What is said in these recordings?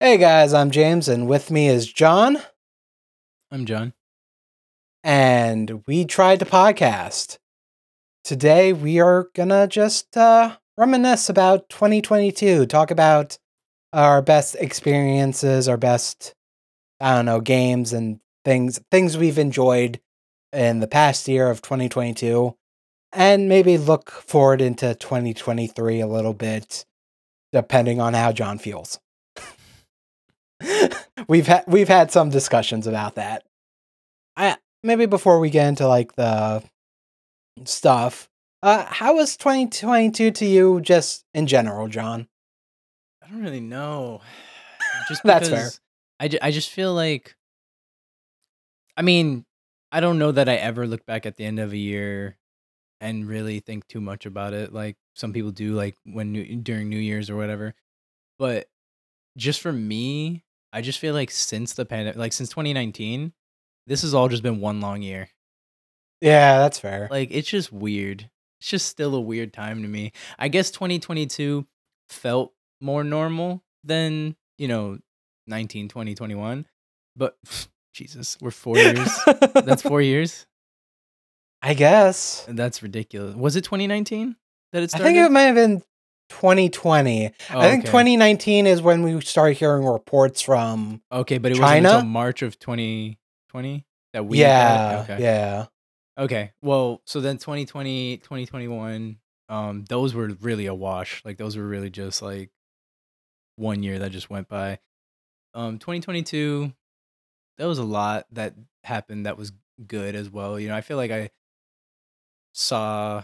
Hey guys, I'm James, and with me is John, I'm John. and we tried to podcast. Today we are gonna just uh, reminisce about 2022, talk about our best experiences, our best, I don't know, games and things, things we've enjoyed in the past year of 2022, and maybe look forward into 2023 a little bit, depending on how John feels. we've had we've had some discussions about that. I maybe before we get into like the stuff, uh, how was 2022 to you, just in general, John? I don't really know. Just That's fair. I, ju- I just feel like I mean, I don't know that I ever look back at the end of a year and really think too much about it like some people do like when new, during New Year's or whatever. But just for me, I just feel like since the pandemic like since 2019, this has all just been one long year. Yeah, that's fair. Like it's just weird. It's just still a weird time to me. I guess 2022 felt more normal than, you know, 19, 20, 21. But Jesus, we're 4 years. That's 4 years. I guess. That's ridiculous. Was it 2019 that it started? I think it might have been 2020. Oh, I think okay. 2019 is when we started hearing reports from. Okay, but it wasn't until March of 2020 that we yeah, okay. yeah, Okay. Well, so then 2020, 2021, um, those were really a wash. Like those were really just like one year that just went by. Um, 2022, there was a lot that happened that was good as well. You know, I feel like I saw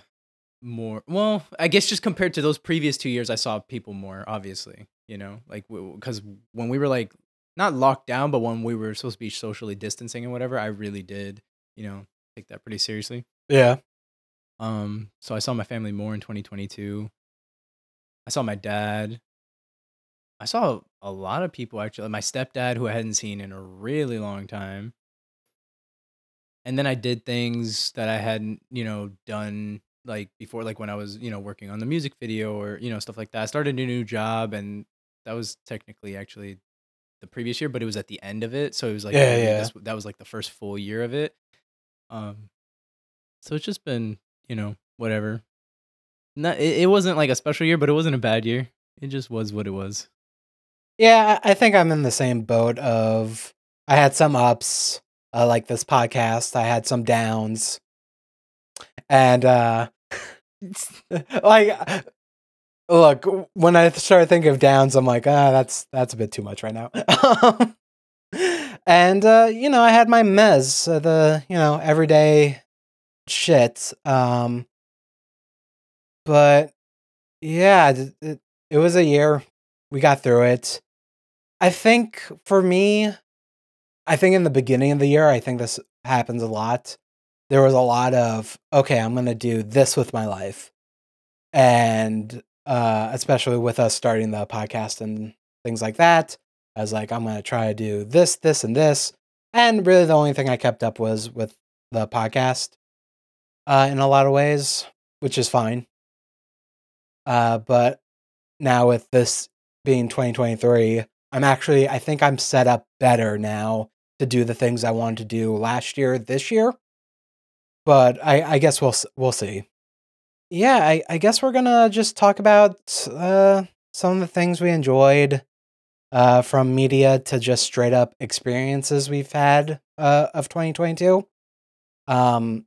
more. Well, I guess just compared to those previous two years, I saw people more. Obviously, you know, like because when we were like not locked down, but when we were supposed to be socially distancing and whatever, I really did, you know, take that pretty seriously. yeah. Um, so I saw my family more in 2022. I saw my dad. I saw a lot of people actually. My stepdad, who I hadn't seen in a really long time. And then I did things that I hadn't, you know, done like before, like when I was, you know, working on the music video or you know stuff like that. I started a new job, and that was technically actually the previous year, but it was at the end of it, so it was like Yeah, yeah. this- that was like the first full year of it. Um, so it's just been, you know, whatever. Not, it, it wasn't like a special year, but it wasn't a bad year. It just was what it was. Yeah, I think I'm in the same boat of I had some ups, uh, like this podcast. I had some downs. And uh like look, when I started thinking of downs, I'm like, ah, that's that's a bit too much right now. and uh, you know, I had my mez, uh, the, you know, everyday shit. Um but yeah, it, it was a year. We got through it. I think for me, I think in the beginning of the year, I think this happens a lot. There was a lot of, okay, I'm going to do this with my life. And uh, especially with us starting the podcast and things like that, I was like, I'm going to try to do this, this, and this. And really, the only thing I kept up was with the podcast uh, in a lot of ways, which is fine. Uh, but now with this being 2023, I'm actually I think I'm set up better now to do the things I wanted to do last year this year. But I, I guess we'll we'll see. Yeah, I, I guess we're gonna just talk about uh, some of the things we enjoyed uh, from media to just straight up experiences we've had uh, of 2022. Um,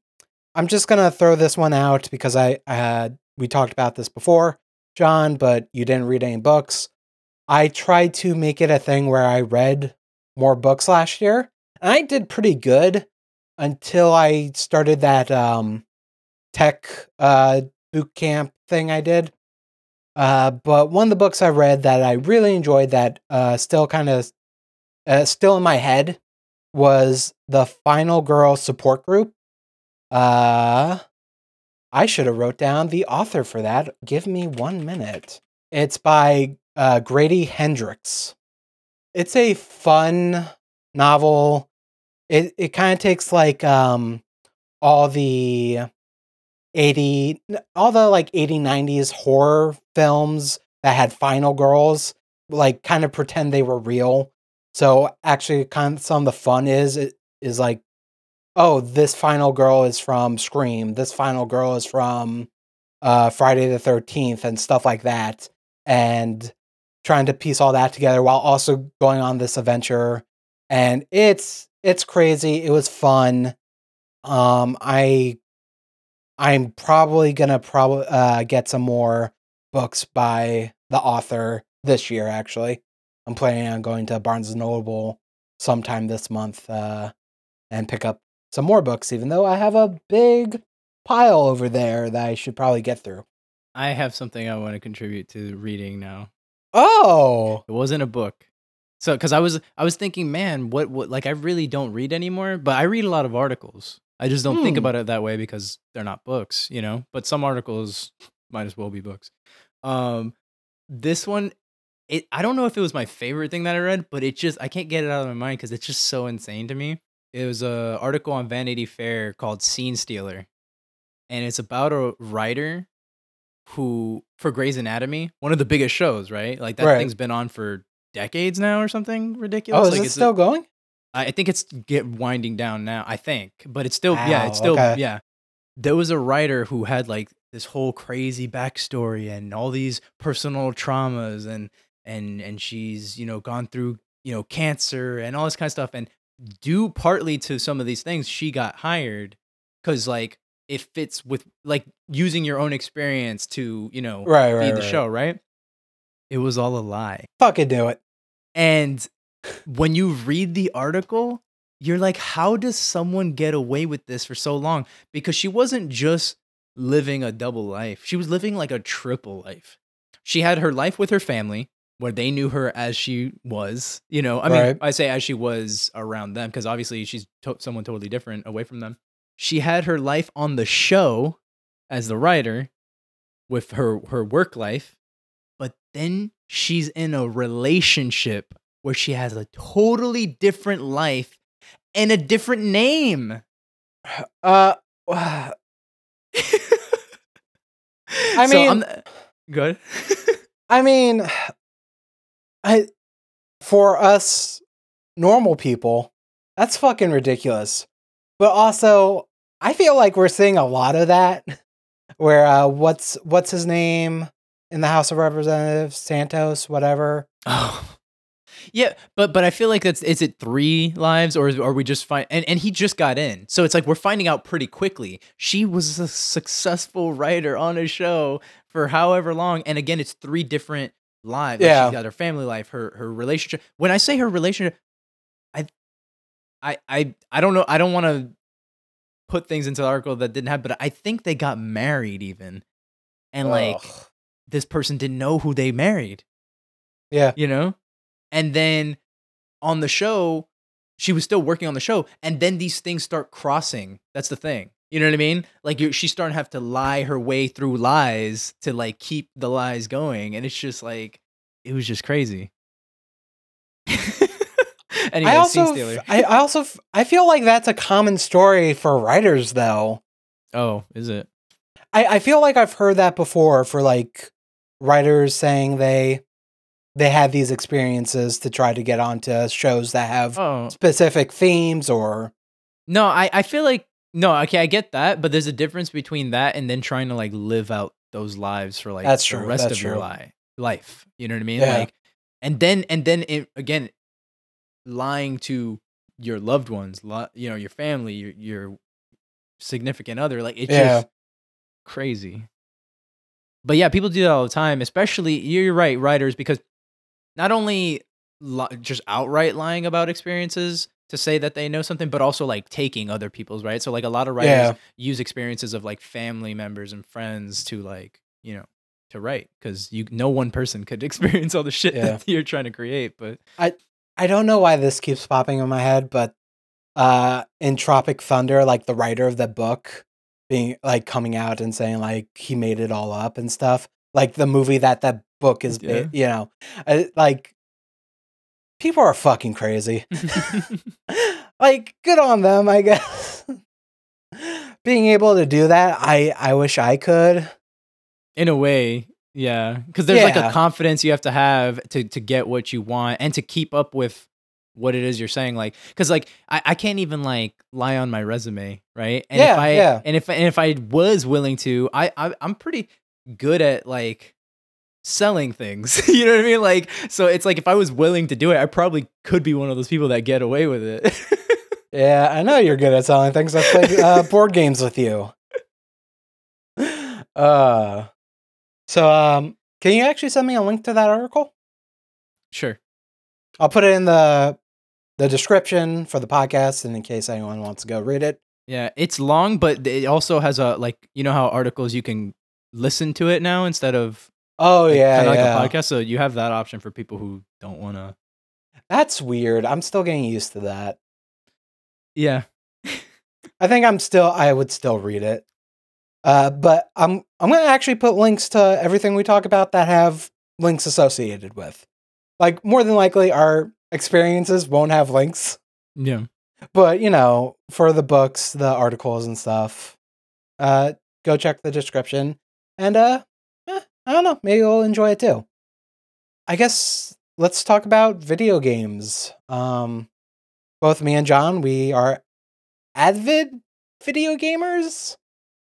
I'm just gonna throw this one out because I, I had we talked about this before, John, but you didn't read any books. I tried to make it a thing where I read more books last year, and I did pretty good until I started that um, tech uh, boot camp thing I did. Uh, but one of the books I read that I really enjoyed that uh, still kind of uh, still in my head was the Final Girl Support Group. Uh, I should have wrote down the author for that. Give me one minute. It's by uh, Grady Hendrix. It's a fun novel. It it kind of takes like um all the 80 all the like 80 90s horror films that had final girls like kind of pretend they were real. So actually, kind of some of the fun is it is like, oh, this final girl is from Scream. This final girl is from uh, Friday the Thirteenth and stuff like that, and trying to piece all that together while also going on this adventure. And it's it's crazy. It was fun. Um, I I'm probably gonna probably uh, get some more books by the author this year. Actually, I'm planning on going to Barnes and Noble sometime this month uh, and pick up some more books. Even though I have a big pile over there that I should probably get through. I have something I want to contribute to reading now. Oh, It wasn't a book. So cuz I was I was thinking, man, what what like I really don't read anymore, but I read a lot of articles. I just don't think Hmm. about it that way because they're not books, you know? But some articles might as well be books. Um this one it I don't know if it was my favorite thing that I read, but it just I can't get it out of my mind cuz it's just so insane to me. It was a article on Vanity Fair called Scene Stealer. And it's about a writer who for Grey's Anatomy, one of the biggest shows, right? Like that Right. thing's been on for decades now or something ridiculous. oh, is like it a- still going? I think it's get winding down now. I think, but it's still yeah, it's still okay. yeah. There was a writer who had like this whole crazy backstory and all these personal traumas and and and she's you know gone through you know cancer and all this kind of stuff and due partly to some of these things she got hired because like it fits with like using your own experience to you know Right, feed right, the right. show right it was all a lie Fucking do it. And when you read the article, you're like, how does someone get away with this for so long? Because she wasn't just living a double life, she was living like a triple life. She had her life with her family, where they knew her as she was. You know, I mean, Right. I say as she was around them, because obviously she's to- someone totally different away from them. She had her life on the show as the writer with her her work life but then she's in a relationship where she has a totally different life and a different name. Uh, I mean- I'm- good. I mean, I for us normal people, that's fucking ridiculous. But also, I feel like we're seeing a lot of that. Where uh, what's what's his name in the House of Representatives, Santos, whatever. oh. Yeah, but but I feel like that's is it three lives or are we just find and, and he just got in. So it's like we're finding out pretty quickly. She was a successful writer on a show for however long. And again, it's three different lives. Like, Yeah. She's got her family life, her her relationship. When I say her relationship, I I I I don't know. I don't want to put things into the article that didn't happen, but I think they got married even. And like Ugh. This person didn't know who they married yeah, you know? And then on the show, she was still working on the show, and then these things start crossing. That's the thing. You know what I mean? Like you're, she's starting to have to lie her way through lies to like keep the lies going, and it's just like it was just crazy. anyway, I also, scene stealer. f- I, I also, I feel like that's a common story for writers, though. oh, is it? I, I feel like I've heard that before for like writers saying they they have these experiences to try to get onto shows that have Oh specific themes or no, I I feel like no. Okay, I get that, but there's a difference between that and then trying to like live out those lives for like That's the true, rest that's of your true. life. Life, you know what I mean? Yeah. Like, and then and then it, again, lying to your loved ones, li- you know, your family, your your significant other. Like it's Yeah. just crazy. But yeah, people do that all the time. Especially you're right, writers, because not only li- just outright lying about experiences to say that they know something, but also like taking other people's right. So like a lot of writers Yeah. use experiences of like family members and friends to like you know to write because you no one person could experience all the shit Yeah. that you're trying to create. But I I don't know why this keeps popping in my head, but uh in Tropic Thunder, like the writer of the book being like coming out and saying like he made it all up and stuff. Like the movie that that book is, ba- you know, uh, like people are fucking crazy. like good on them, I guess. Being able to do that, I I wish I could. in a way, Yeah, because there's like a confidence you have to have to to get what you want and to keep up with what it is you're saying. Like, because like I, I can't even like lie on my resume, right? And Yeah, if I yeah. and if and if I was willing to, I, I I'm pretty good at like selling things. you know what I mean? Like, so it's like if I was willing to do it, I probably could be one of those people that get away with it. Yeah, I know you're good at selling things. I played uh, board games with you. Uh, so um, can you actually send me a link to that article? sure. I'll put it in the the description for the podcast, and in case anyone wants to go read it. Yeah, it's long, but it also has a like you know how articles you can listen to it now instead of Oh like, yeah, kind of yeah. like a podcast. So you have that option for people who don't want to. That's weird. I'm still getting used to that. Yeah, I think I'm still. I would still read it. Uh, but I'm I'm gonna actually put links to everything we talk about that have links associated with. Like more than likely, our experiences won't have links. yeah. but you know for the books the articles and stuff uh go check the description and uh eh, i don't know maybe you'll enjoy it too i guess let's talk about video games um both me and john we are avid video gamers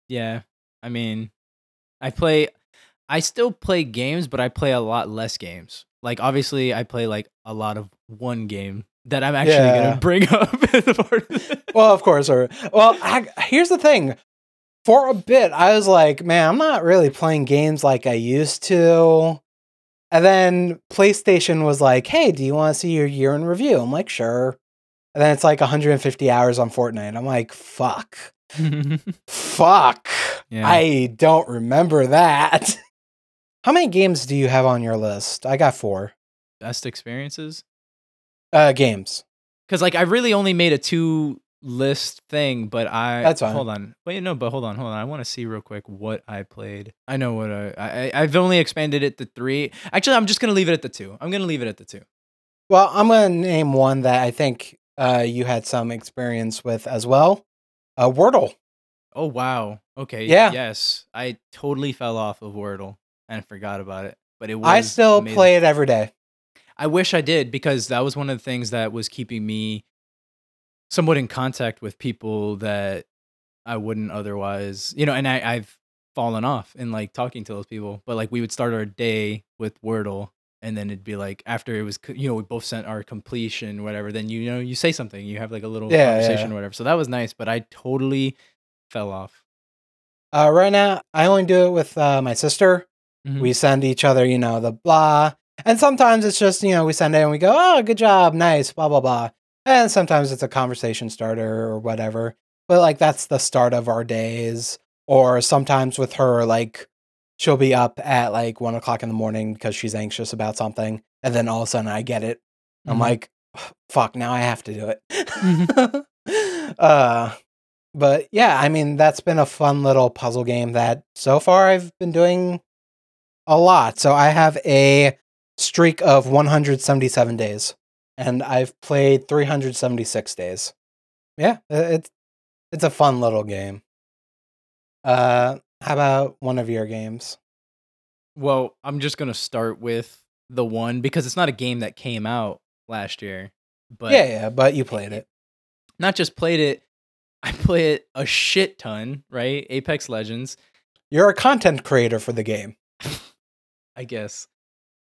Yeah. I mean, I play I still play games, but I play a lot less games. Like obviously I play like a lot of one game that I'm actually Yeah. gonna bring up as a part of well of course or well I, here's the thing. For a bit i was like man i'm not really playing games like i used to. And then playstation was like hey do you want to see your year in review? I'm like sure. And then it's like 150 hours on fortnite. I'm like fuck. Fuck. Yeah. i don't remember that how many games do you have on your list i got four Best experiences. uh games Cause like I really only made a two list thing, but I That's fine. hold on. Wait, no, but hold on, hold on. I want to see real quick what I played. I know what I, I I've only expanded it to three. Actually, I'm just gonna leave it at the two. I'm gonna leave it at the two. Well, I'm gonna name one that I think uh, you had some experience with as well. Uh, Wordle. Oh wow. Okay. Yeah. Yes. I totally fell off of Wordle and forgot about it. But it was I still amazing. play it every day. I wish I did because that was one of the things that was keeping me somewhat in contact with people that I wouldn't otherwise, you know, and I, I've fallen off in like talking to those people. But like we would start our day with Wordle and then it'd be like after it was you know, we both sent our completion, whatever, then you, know, you say something, you have like a little Yeah, conversation yeah. or whatever. So that was nice, but I totally fell off. Uh, right now, I only do it with uh, my sister. Mhm. We send each other, you know, the blah. And sometimes it's just, you know, we send it and we go, oh, good job, nice, blah, blah, blah. And sometimes it's a conversation starter or whatever. But like that's the start of our days. Or sometimes with her, like she'll be up at like one o'clock in the morning because she's anxious about something. And then all of a sudden I get it. I'm Mhm. like, fuck, now I have to do it. uh, but yeah, I mean, that's been a fun little puzzle game that so far I've been doing a lot. So I have a streak of 177 days and I've played 376 days. Yeah, it's it's a fun little game. Uh how about one of your games? Well, I'm just gonna start with the one because it's not a game that came out last year, but yeah, yeah, but you played it. not just played it. I play it a shit ton, right? Apex Legends, You're a content creator for the game. I guess.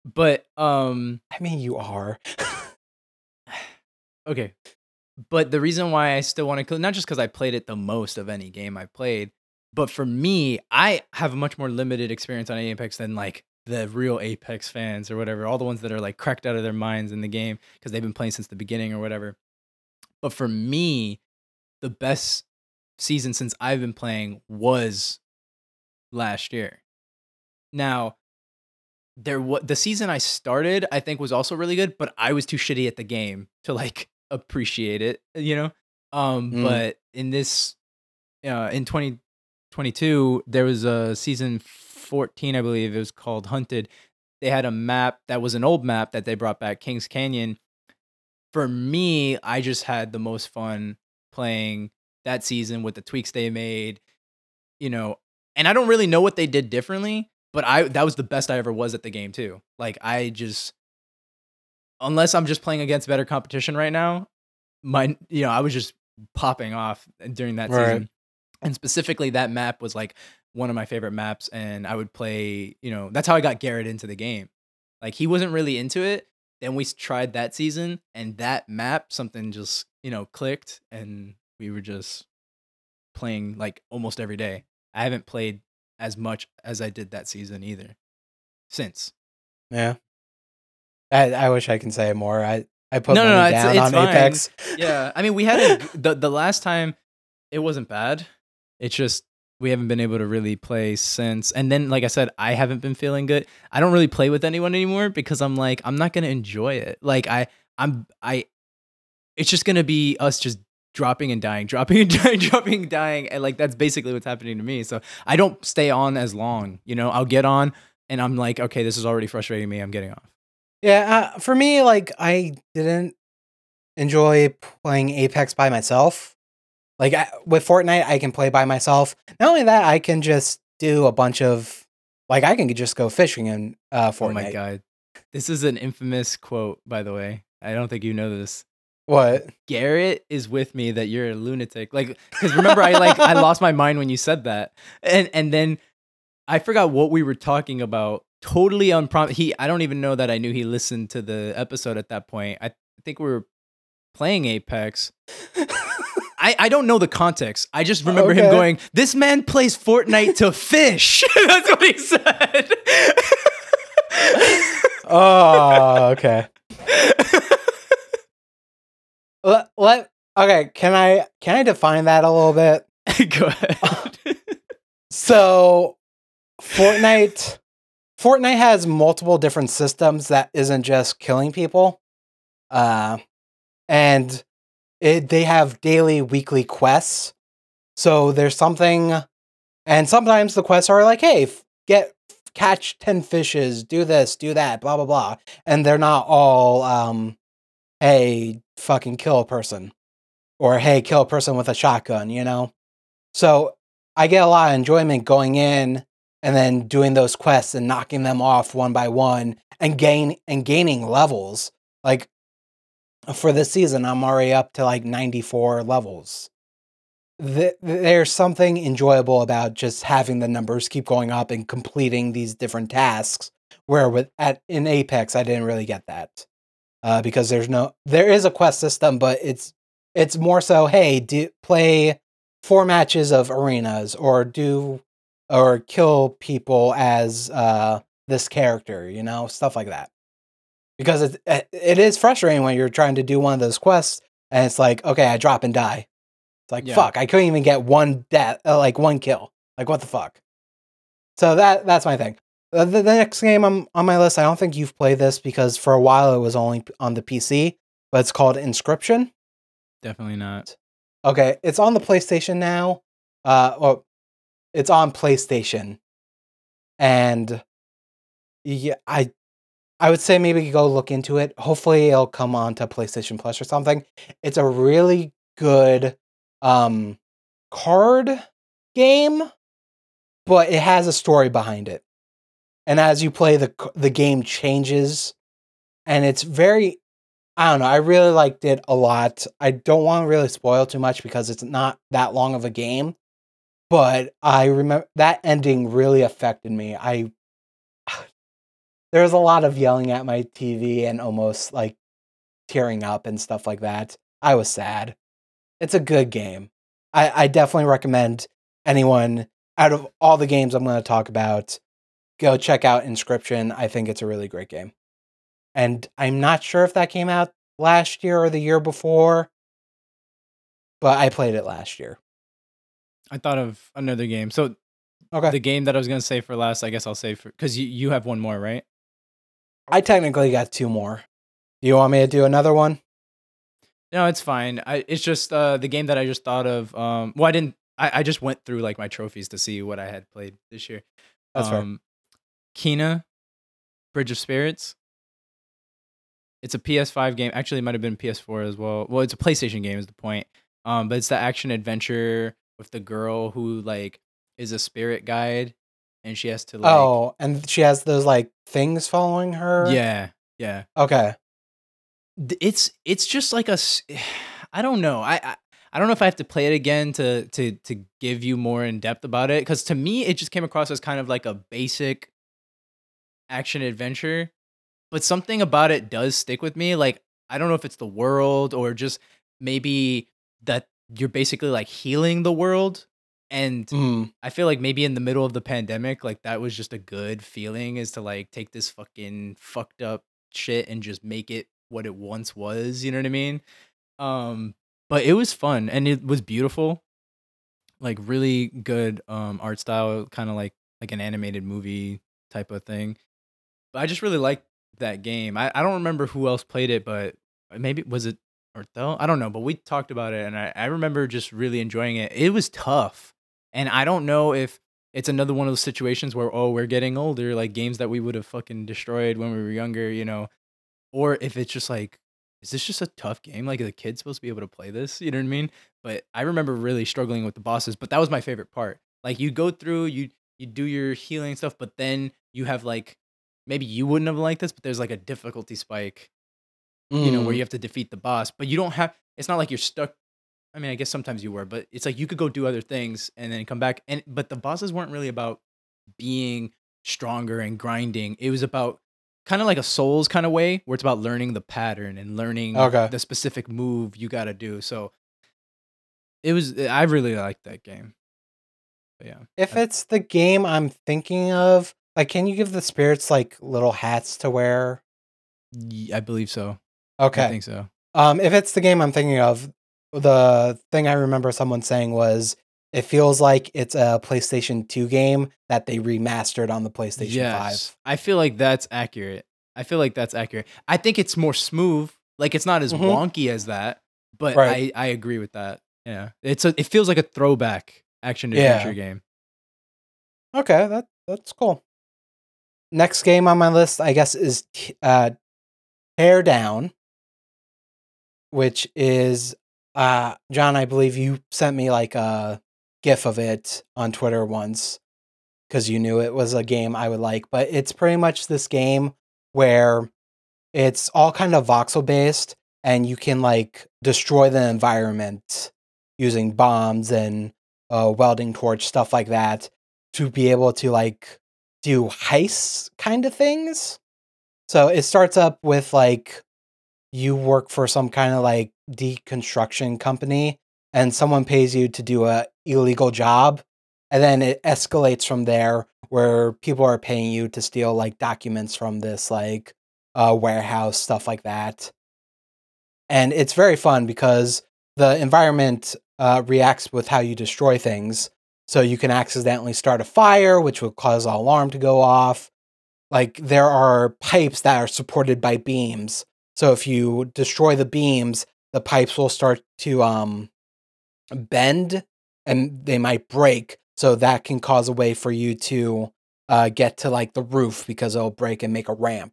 But um, I mean, you are. okay. But the reason why I still want to, not just because I played it the most of any game I played, but for me, I have a much more limited experience on Apex than like the real Apex fans or whatever, all the ones that are like cracked out of their minds in the game because they've been playing since the beginning or whatever. But for me, the best season since I've been playing was last year. Now, there was the season I started, I think was also really good, but I was too shitty at the game to like appreciate it, you know? Um Mm. but in this uh in 2022 there was a season 14 I believe it was called Hunted. They had a map that was an old map that they brought back Kings Canyon. For me, I just had the most fun playing that season with the tweaks they made, you know, and I don't really know what they did differently, but I that was the best I ever was at the game too. Like I just unless I'm just playing against better competition right now, my you know, I was just popping off during that Right. season. And specifically that map was like one of my favorite maps and I would play, you know, that's how I got Garrett into the game. Like he wasn't really into it. Then we tried that season and that map something just, you know, clicked and we were just playing like almost every day. I haven't played as much as I did that season either since. Yeah. I I wish I can say more. I I put No, no, money no, it's- down it's on fine. Apex. Yeah, I mean, we had a, the the last time it wasn't bad. It's just we haven't been able to really play since. And then, like I said, I haven't been feeling good. I don't really play with anyone anymore because I'm like, I'm not gonna enjoy it. Like I, I'm, I, it's just gonna be us just dropping and dying, dropping and dying, dropping and dying, and like that's basically what's happening to me. So I don't stay on as long. You know, I'll get on and I'm like, okay, this is already frustrating me. I'm getting off. Yeah, uh, for me, like I didn't enjoy playing Apex by myself. Like I, with Fortnite, I can play by myself. Not only that, I can just do a bunch of like I can just go fishing in uh, Fortnite. Oh my god, this is an infamous quote, by the way. I don't think you know this. What? Garrett is with me that you're a lunatic. Like, because remember, I like I lost my mind when you said that, and and then I forgot what we were talking about. Totally unprom. He, I don't even know that I knew he listened to the episode at that point. I think we were playing Apex. I, I don't know the context. I just remember him going, "This man plays Fortnite to fish." That's what he said. oh, okay. Let, let okay. Can I can I define that a little bit? Go ahead. So, Fortnite, Fortnite has multiple different systems that isn't just killing people, uh, and it they have daily, weekly quests. So there's something, and sometimes the quests are like, "Hey, get catch ten fishes, do this, do that, blah blah blah," and they're not all, um, "Hey, fucking kill a person," or "Hey, kill a person with a shotgun," you know. So I get a lot of enjoyment going in and then doing those quests and knocking them off one by one and gain and gaining levels. Like for this season, I'm already up to like 94 levels. Th- there's something enjoyable about just having the numbers keep going up and completing these different tasks. Where with at in Apex, I didn't really get that uh, because there's no there is a quest system, but it's it's more so hey, do, play four matches of arenas or do or kill people as uh this character you know stuff like that. Because it it is frustrating when you're trying to do one of those quests and it's like okay i drop and die. It's like Yeah. fuck i couldn't even get one death uh, like one kill. Like what the fuck? So that that's my thing the, the next game I'm on my list i don't think you've played this because for a while it was only on the pc but it's called Inscryption Definitely not. Okay, it's on the PlayStation now. Uh, well, it's on PlayStation, and yeah, I, I would say maybe go look into it. Hopefully, it'll come on to PlayStation Plus or something. It's a really good, um, card game, but it has a story behind it, and as you play, the the game changes, and it's very I don't know. I really liked it a lot. I don't want to really spoil too much because it's not that long of a game. But I remember that ending really affected me. I there was a lot of yelling at my TV and almost like tearing up and stuff like that. I was sad. It's a good game. I, I definitely recommend anyone out of all the games I'm going to talk about, go check out Inscryption. I think it's a really great game and I'm not sure if that came out last year or the year before, but I played it last year. I thought of another game. So Okay, the game that I was gonna say for last, I guess I'll say for because you you have one more, right? I technically got two more. Do you want me to do another one? No, it's fine. I it's just uh the game that I just thought of. Um, well, I didn't. I, I just went through like my trophies to see what I had played this year. That's fair. Kena, Bridge of Spirits. It's a PS5 game. Actually, it might have been PS4 as well. Well, it's a PlayStation game. Is the point? Um, but it's the action adventure with the girl who like is a spirit guide, and she has to like Oh, and she has those like things following her. yeah yeah Okay. It's it's just like a I don't know I, I I don't know if I have to play it again to to to give you more in depth about it because to me it just came across as kind of like a basic action adventure, but something about it does stick with me. Like I don't know if it's the world or just maybe that you're basically like healing the world and Mm. I feel like maybe in the middle of the pandemic, like that was just a good feeling is to like take this fucking fucked up shit and just make it what it once was. You know what I mean? Um, but it was fun and it was beautiful, like really good um art style, kind of like like an animated movie type of thing. I just really liked that game. I, I don't remember who else played it, but maybe was it Orthel? I don't know, but we talked about it and I, I remember just really enjoying it. It was tough. And I don't know if it's another one of those situations where, oh, we're getting older, like games that we would have fucking destroyed when we were younger, you know, or if it's just like, is this just a tough game? Like, are the kids supposed to be able to play this? You know what I mean? But I remember really struggling with the bosses, but that was my favorite part. Like, you go through, you you do your healing stuff, but then you have like maybe you wouldn't have liked this, but there's like a difficulty spike, you know, where Mm. you have to defeat the boss, but you don't have. It's not like you're stuck. I mean, I guess sometimes you were, but it's like you could go do other things and then come back. And but the bosses weren't really about being stronger and grinding. It was about kind of like a souls kind of way where it's about learning the pattern and learning Okay. the specific move you got to do. So it was I really liked that game. But yeah. If it's the game I'm thinking of, like, can you give the spirits like little hats to wear? I believe so. Okay, I think so. Um, if it's the game I'm thinking of, the thing I remember someone saying was it feels like it's a PlayStation 2 game that they remastered on the PlayStation 5. I feel like that's accurate. I feel like that's accurate. I think it's more smooth. Like it's not as Mhm. wonky as that, but Right. I I agree with that. Yeah. It's a it feels like a throwback action Yeah. adventure game. Okay, that that's cool. Next game on my list, I guess, is uh, Teardown, which is uh, John. I believe you sent me like a GIF of it on Twitter once because you knew it was a game I would like. But it's pretty much this game where it's all kind of voxel based, and you can like destroy the environment using bombs and uh, welding torch stuff like that to be able to like do heists kind of things. So it starts up with like you work for some kind of like deconstruction company and someone pays you to do a illegal job and then it escalates from there where people are paying you to steal like documents from this like uh, warehouse stuff like that and it's very fun because the environment uh, reacts with how you destroy things so you can accidentally start a fire which will cause an alarm to go off. Like there are pipes that are supported by beams. So if you destroy the beams the pipes will start to um bend and they might break. So that can cause a way for you to uh, get to like the roof because it'll break and make a ramp.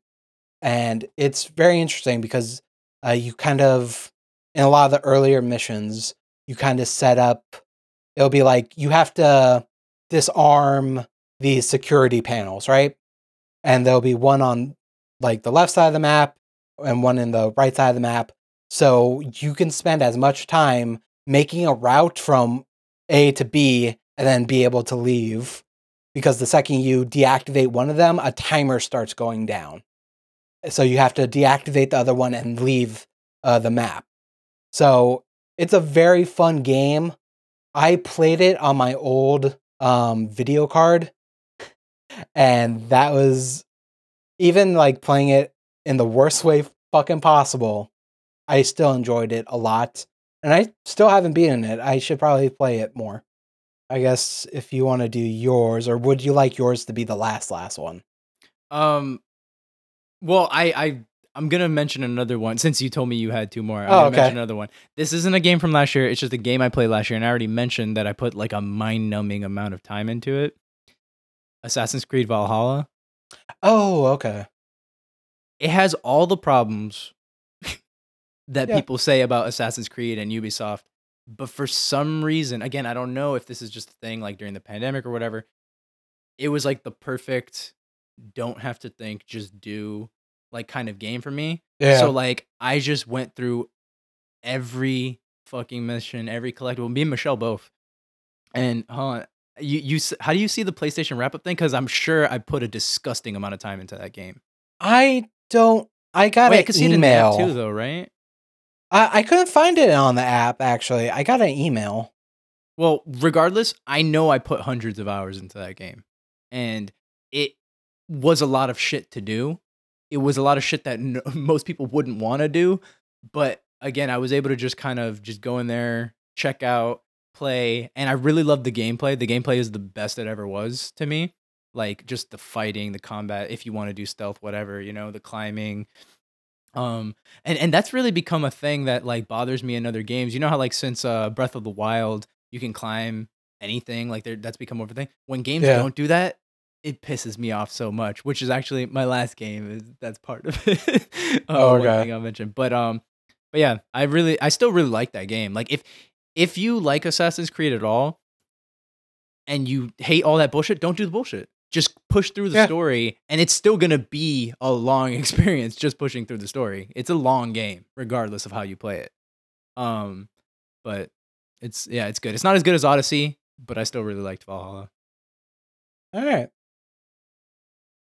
And it's very interesting because uh, you kind of in a lot of the earlier missions you kind of set up it'll be like you have to disarm these security panels right and there'll be one on like the left side of the map and one in the right side of the map so you can spend as much time making a route from a to b and then be able to leave because the second you deactivate one of them a timer starts going down so you have to deactivate the other one and leave uh, the map. So it's a very fun game. I played it on my old um, video card, and that was even like playing it in the worst way fucking possible. I still enjoyed it a lot, and I still haven't beaten it. I should probably play it more. I guess if you want to do yours, or would you like yours to be the last last one? Um well, I I I'm gonna mention another one since you told me you had two more. I'm Oh, gonna okay. mention another one. This isn't a game from last year. It's just a game I played last year, and I already mentioned that I put like a mind-numbing amount of time into it. Assassin's Creed Valhalla. Oh, okay. It has all the problems that Yeah. people say about Assassin's Creed and Ubisoft, but for some reason, again, I don't know if this is just a thing like during the pandemic or whatever. it was like the perfect don't have to think, just do like kind of game for me. Yeah. So like I just went through every fucking mission, every collectible. Me and Michelle both. And hold on, you you how do you see the PlayStation wrap up thing? Because I'm sure I put a disgusting amount of time into that game. I don't. I got Wait, an could see it in the app email. too, though, right? I, I couldn't find it on the app actually. I got an email. Well, regardless, I know I put hundreds of hours into that game, and it was a lot of shit to do. It was a lot of shit that no, most people wouldn't want to do, but again, I was able to just kind of just go in there, check out, play, and I really loved the gameplay. The gameplay is the best it ever was to me. Like just the fighting, the combat, if you want to do stealth, whatever, you know, the climbing, um and and that's really become a thing that like bothers me in other games you know how like since uh breath of the wild you can climb anything like there that's become a thing when games Yeah. don't do that it pisses me off so much which is actually my last game is that's part of it. Oh, one okay. thing i'll mention. But um but yeah i really i still really like that game. Like if if you like assassin's creed at all and you hate all that bullshit don't do the bullshit. Just push through the Yeah. story and it's still going to be a long experience just pushing through the story. It's a long game regardless of how you play it. Um but it's yeah it's good. It's not as good as odyssey but i still really liked valhalla. All right.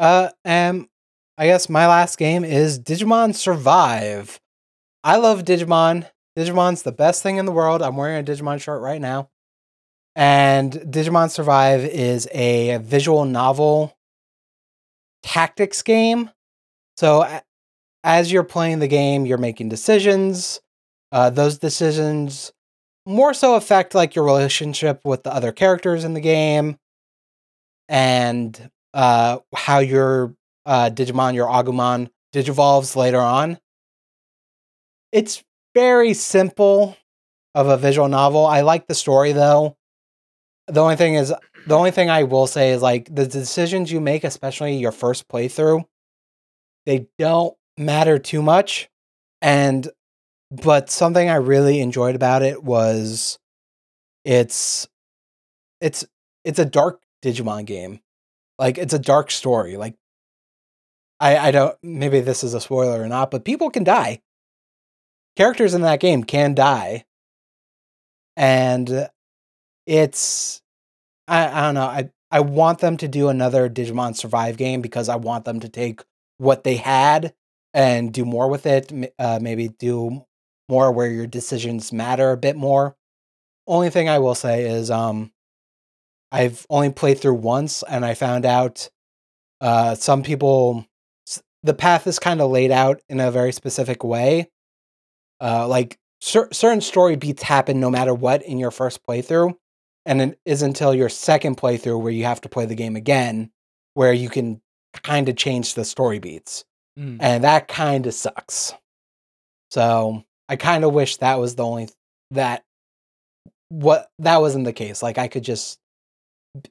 Uh, and I guess my last game is Digimon Survive. I love Digimon. Digimon's the best thing in the world. I'm wearing a Digimon shirt right now. And Digimon Survive is a visual novel tactics game. So as you're playing the game, you're making decisions. Uh, those decisions more so affect like your relationship with the other characters in the game and uh, how your uh, Digimon, your Agumon, digivolves later on. It's very simple of a visual novel. I like the story though. The only thing is, the only thing I will say is like the decisions you make, especially your first playthrough, they don't matter too much. And, but something I really enjoyed about it was it's, it's, it's a dark Digimon game. Like it's a dark story. Like I I don't maybe this is a spoiler or not, but people can die. Characters in that game can die. And it's I, I don't know. I I want them to do another Digimon Survive game because I want them to take what they had and do more with it. Uh, maybe do more where your decisions matter a bit more. Only thing I will say is um I've only played through once, and I found out uh, some people the path is kind of laid out in a very specific way. Uh, like cer- certain story beats happen no matter what in your first playthrough, and it is until your second playthrough where you have to play the game again, where you can kind of change the story beats, Mm. and that kind of sucks. So I kind of wish that was the only that what that wasn't the case. Like I could just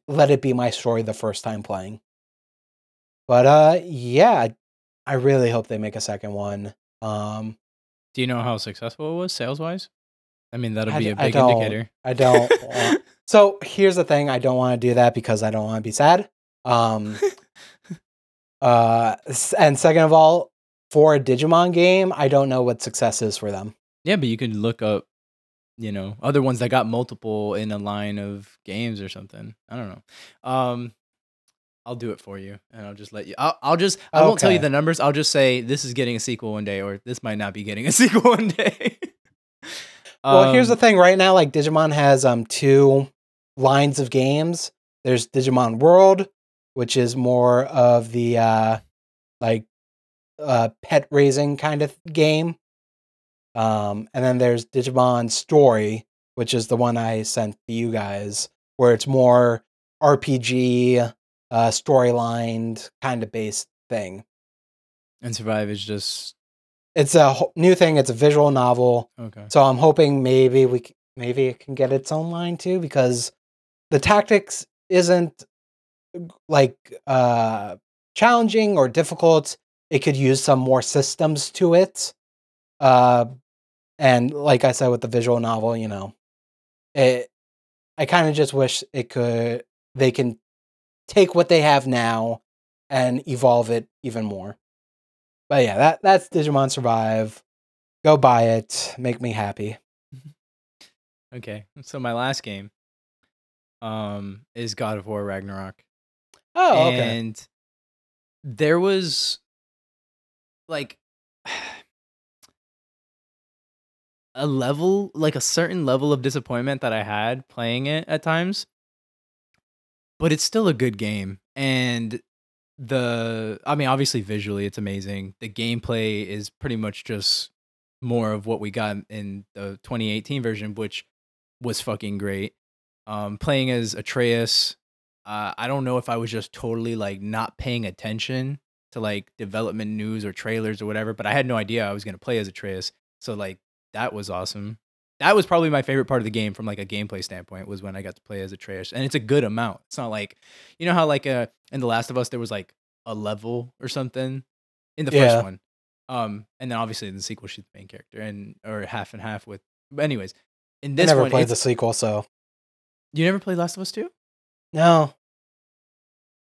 let it be my story the first time playing. But uh yeah, I really hope they make a second one. Um do you know how successful it was sales wise i mean that'll I be a big don't. indicator I don't want- so here's the thing, I don't want to do that because I don't want to be sad. Um uh and second of all, for a Digimon game, I don't know what success is for them. yeah but you could look up you know other ones that got multiple in a line of games or something i don't know um i'll do it for you and i'll just let you i'll, I'll just i won't tell you the numbers i'll just say this is getting a sequel one day or this might not be getting a sequel one day Well, here's the Um, thing. Right now, like Digimon has um two lines of games. There's Digimon World, which is more of the uh like uh pet raising kind of game. Um, and then there's Digimon Story, which is the one I sent to you guys, where it's more RPG, uh, storyline kind of based thing. and survive is just It's a new thing. It's a visual novel. okay So I'm hoping maybe we c- maybe it can get its own line too because the tactics isn't like uh challenging or difficult. It could use some more systems to it. Uh and like I said with the visual novel, you know, it I kind of just wish it could they can take what they have now and evolve it even more. But yeah, that that's Digimon Survive. Go buy it. Make me happy. Okay, so my last game um is God of War Ragnarok. Oh, okay. And there was like a level, like a certain level of disappointment that I had playing it at times. But it's still a good game. And the I mean obviously visually it's amazing. The gameplay is pretty much just more of what we got in the 2018 version which was fucking great. Um playing as Atreus, uh I don't know if I was just totally like not paying attention to like development news or trailers or whatever, but I had no idea I was going to play as Atreus. So like that was awesome. That was probably my favorite part of the game from like a gameplay standpoint was when I got to play as Atreus. And it's a good amount. It's not like you know how like uh in The Last of Us there was like a level or something in the Yeah. first one. Um and then obviously in the sequel she's the main character and or half and half with but anyways, in I never one played the sequel, so you never played Last of Us 2? no.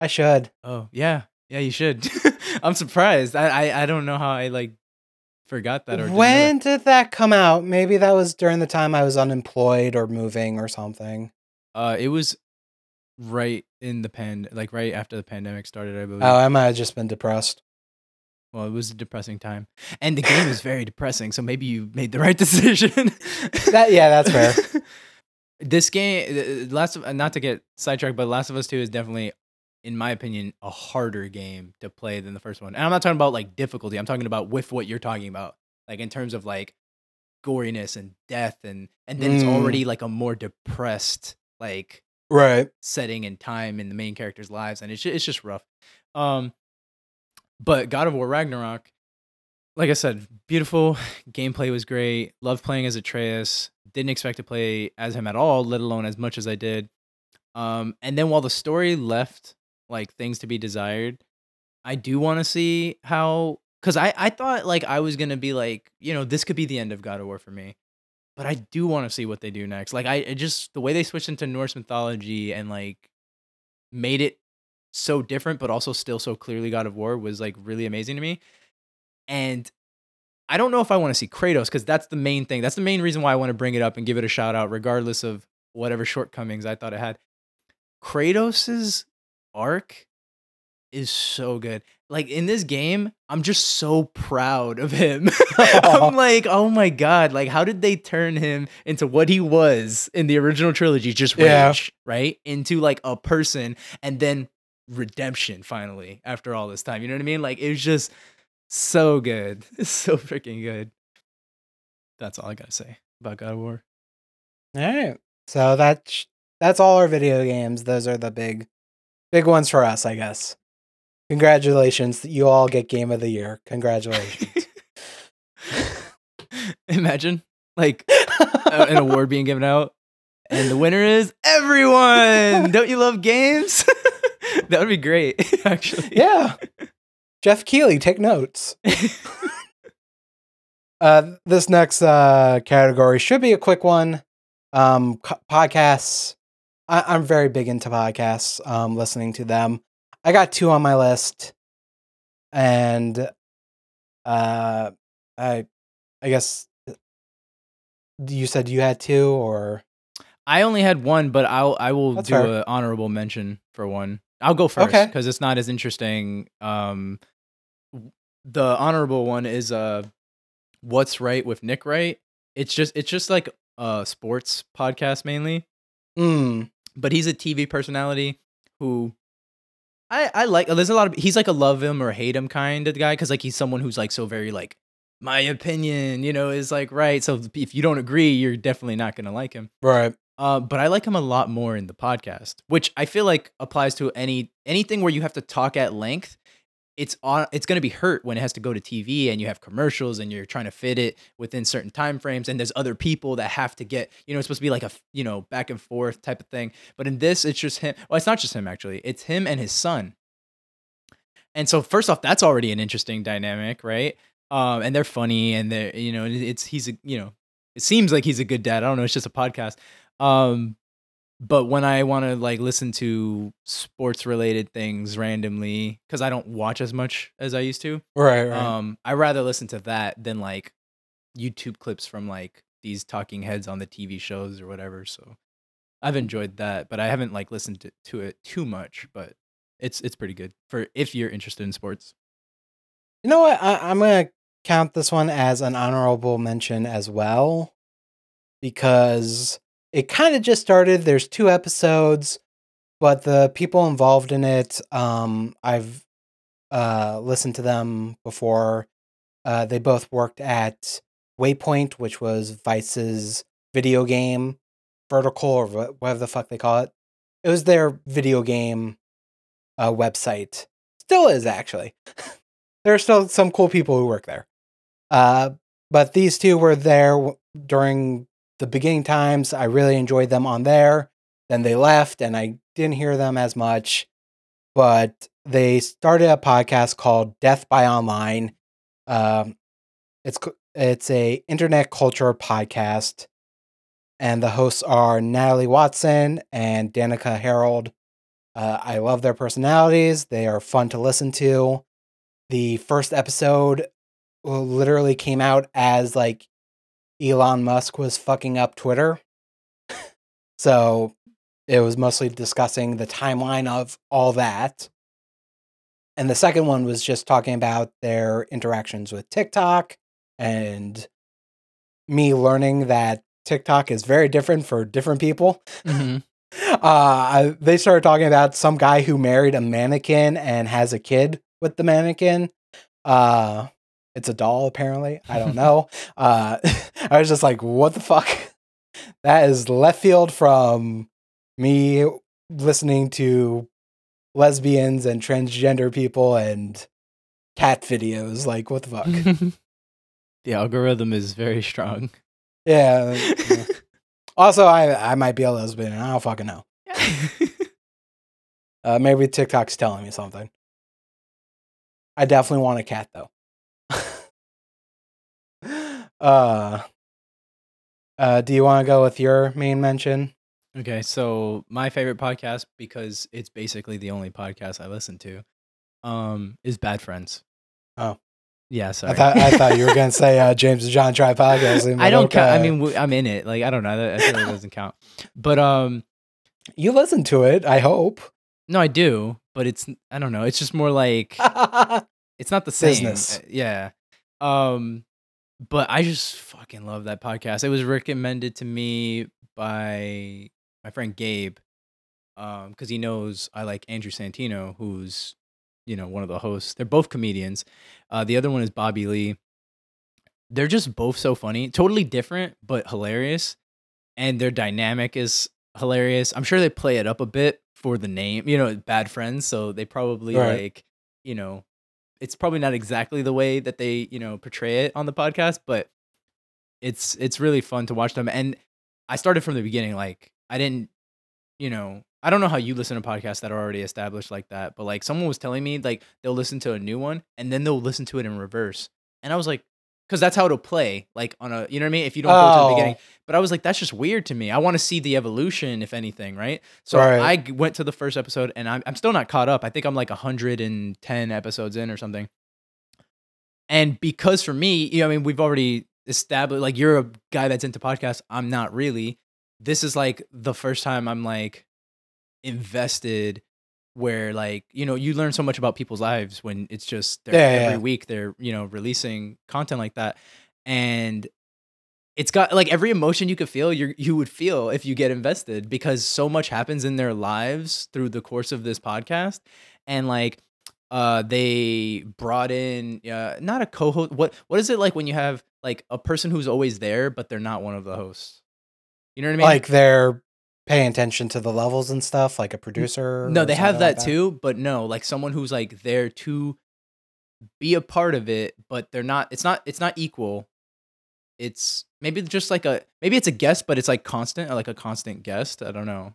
I should. Oh, yeah. Yeah, you should. I'm surprised. I, I I don't know how I like forgot that or didn't know that. When did that come out? Maybe that was during the time I was unemployed or moving or something. Uh, it was right in the pan, like right after the pandemic started, I believe. Oh, I might have just been depressed. well, it was a depressing time, and the game was very depressing. So maybe you made the right decision. That- yeah, that's fair. this game, Last of, not to get sidetracked, but Last of Us Two is definitely, in my opinion, a harder game to play than the first one. And I'm not talking about like difficulty. I'm talking about with what you're talking about, like in terms of like goriness and death, and and then it's Mm. already like a more depressed like Right. setting and time in the main characters' lives, and it's it's just rough. Um, but God of War Ragnarok, like I said, beautiful gameplay was great. Loved playing as Atreus. Didn't expect to play as him at all, let alone as much as I did. Um, and then while the story left like things to be desired, I do want to see how because I I thought like I was gonna be like you know this could be the end of God of War for me, but I do want to see what they do next. Like I just the way they switched into Norse mythology and like made it so different, but also still so clearly God of War was like really amazing to me. And I don't know if I want to see Kratos because that's the main thing. That's the main reason why I want to bring it up and give it a shout out, regardless of whatever shortcomings I thought it had. Kratos's arc is so good. Like in this game, I'm just so proud of him. I'm like, oh my god, like how did they turn him into what he was in the original trilogy? Just rage, Yeah. right? Into like a person and then redemption finally after all this time. You know what I mean? Like it was just so good. It's so freaking good. That's all I gotta say about God of War. All right. So that's that's all our video games. Those are the big big ones for us, I guess. Congratulations. You all get game of the year. Congratulations. Imagine like an award being given out, and the winner is everyone. Don't you love games? that would be great, actually. yeah. Geoff Keighley, take notes. Uh, this next uh, category should be a quick one. Um, co- podcasts. I- I'm very big into podcasts. Um, listening to them. I got two on my list, and uh, I, I guess uh, you said you had two, or I only had one, but I'll I will That's do an honorable mention for one. I'll go first Okay. because it's not as interesting. Um, the honorable one is uh, What's Wright with Nick Wright. It's just it's just like a sports podcast mainly. Mm, but he's a TV personality who I I like. There's a lot of he's like a love him or hate him kind of guy because like he's someone who's like so very like my opinion, you know, is like right. So if you don't agree, you're definitely not gonna like him. right. Uh, but I like him a lot more in the podcast, which I feel like applies to any anything where you have to talk at length. It's on. It's going to be hurt when it has to go to TV and you have commercials and you're trying to fit it within certain time frames and there's other people that have to get. You know, it's supposed to be like a you know back and forth type of thing. But in this, it's just him. Well, it's not just him actually. It's him and his son. And so first off, that's already an interesting dynamic, right? Um, and they're funny and they're you know it's he's a you know it seems like he's a good dad. I don't know. It's just a podcast. Um, but when I want to like listen to sports related things randomly, because I don't watch as much as I used to, Right, right. um, I rather listen to that than like YouTube clips from like these talking heads on the TV shows or whatever. So I've enjoyed that, but I haven't like listened to, to it too much. But it's it's pretty good for if you're interested in sports. you know what? I, I'm gonna count this one as an honorable mention as well, because it kind of just started. There's two episodes, but the people involved in it, um, I've uh listened to them before. Uh, they both worked at Waypoint, which was Vice's video game vertical or whatever the fuck they call it. It was their video game uh, website. Still is actually. there are still some cool people who work there. Uh, but these two were there w- during the beginning times. I really enjoyed them on there. Then they left, and I didn't hear them as much. But they started a podcast called Death by Online. Um, it's it's a internet culture podcast, and the hosts are Natalie Watson and Danica Harold. Uh, I love their personalities; they are fun to listen to. The first episode uh, literally came out as like Elon Musk was fucking up Twitter, so it was mostly discussing the timeline of all that. And the second one was just talking about their interactions with TikTok and me learning that TikTok is very different for different people. Mm-hmm. Uh, they started talking about some guy who married a mannequin and has a kid with the mannequin. Uh, it's a doll, apparently. I don't know. uh, I was just like, what the fuck? That is left field from me listening to lesbians and transgender people and cat videos. Like, what the fuck? the algorithm is very strong. yeah. yeah. Also, I I might be a lesbian. I don't fucking know. Uh, maybe TikTok's telling me something. I definitely want a cat though. Uh, uh, do you want to go with your main mention? Okay, so my favorite podcast because it's basically the only podcast I listen to, um, is Bad Friends. Oh. yeah. Sorry. I thought I thought you were gonna say uh, James and John try podcast. I don't count. I mean, w- I'm in it. Like I don't know. That, I feel doesn't count. But um, you listen to it. I hope. no, I do. But it's I don't know. It's just more like it's not the same. Business. Uh, Yeah. Um, but I just fucking love that podcast. It was recommended to me by my friend Gabe, um, because he knows I like Andrew Santino, who's you know one of the hosts. They're both comedians. Uh, the other one is Bobby Lee. They're just both so funny, totally different but hilarious, and their dynamic is hilarious. I'm sure they play it up a bit for the name, you know, Bad Friends. So they probably Right. like, you know, it's probably not exactly the way that they you know portray it on the podcast, but it's it's really fun to watch them. And I started from the beginning. Like I didn't, you know, I don't know how you listen to podcasts that are already established like that, but like someone was telling me like they'll listen to a new one and then they'll listen to it in reverse, and I was like. Because that's how it'll play, like on a, you know what I mean. If you don't go to the Oh. beginning, but I was like, that's just weird to me. I want to see the evolution, if anything, right? So Right. I went to the first episode, and I'm I'm still not caught up. I think I'm like 110 episodes in or something. And because for me, you know, I mean, we've already established like you're a guy that's into podcasts. I'm not really. This is like the first time I'm like invested where like you know you learn so much about people's lives when it's just Yeah, every yeah. week they're you know releasing content like that and it's got like every emotion you could feel you you would feel if you get invested because so much happens in their lives through the course of this podcast and like uh they brought in uh not a co-host what what is it like when you have like a person who's always there but they're not one of the hosts you know what i mean like they're paying attention to the levels and stuff, like a producer. no they have something like that too but no like someone who's like there to be a part of it but they're not it's not it's not equal it's maybe just like a maybe it's a guest but it's like constant like a constant guest i don't know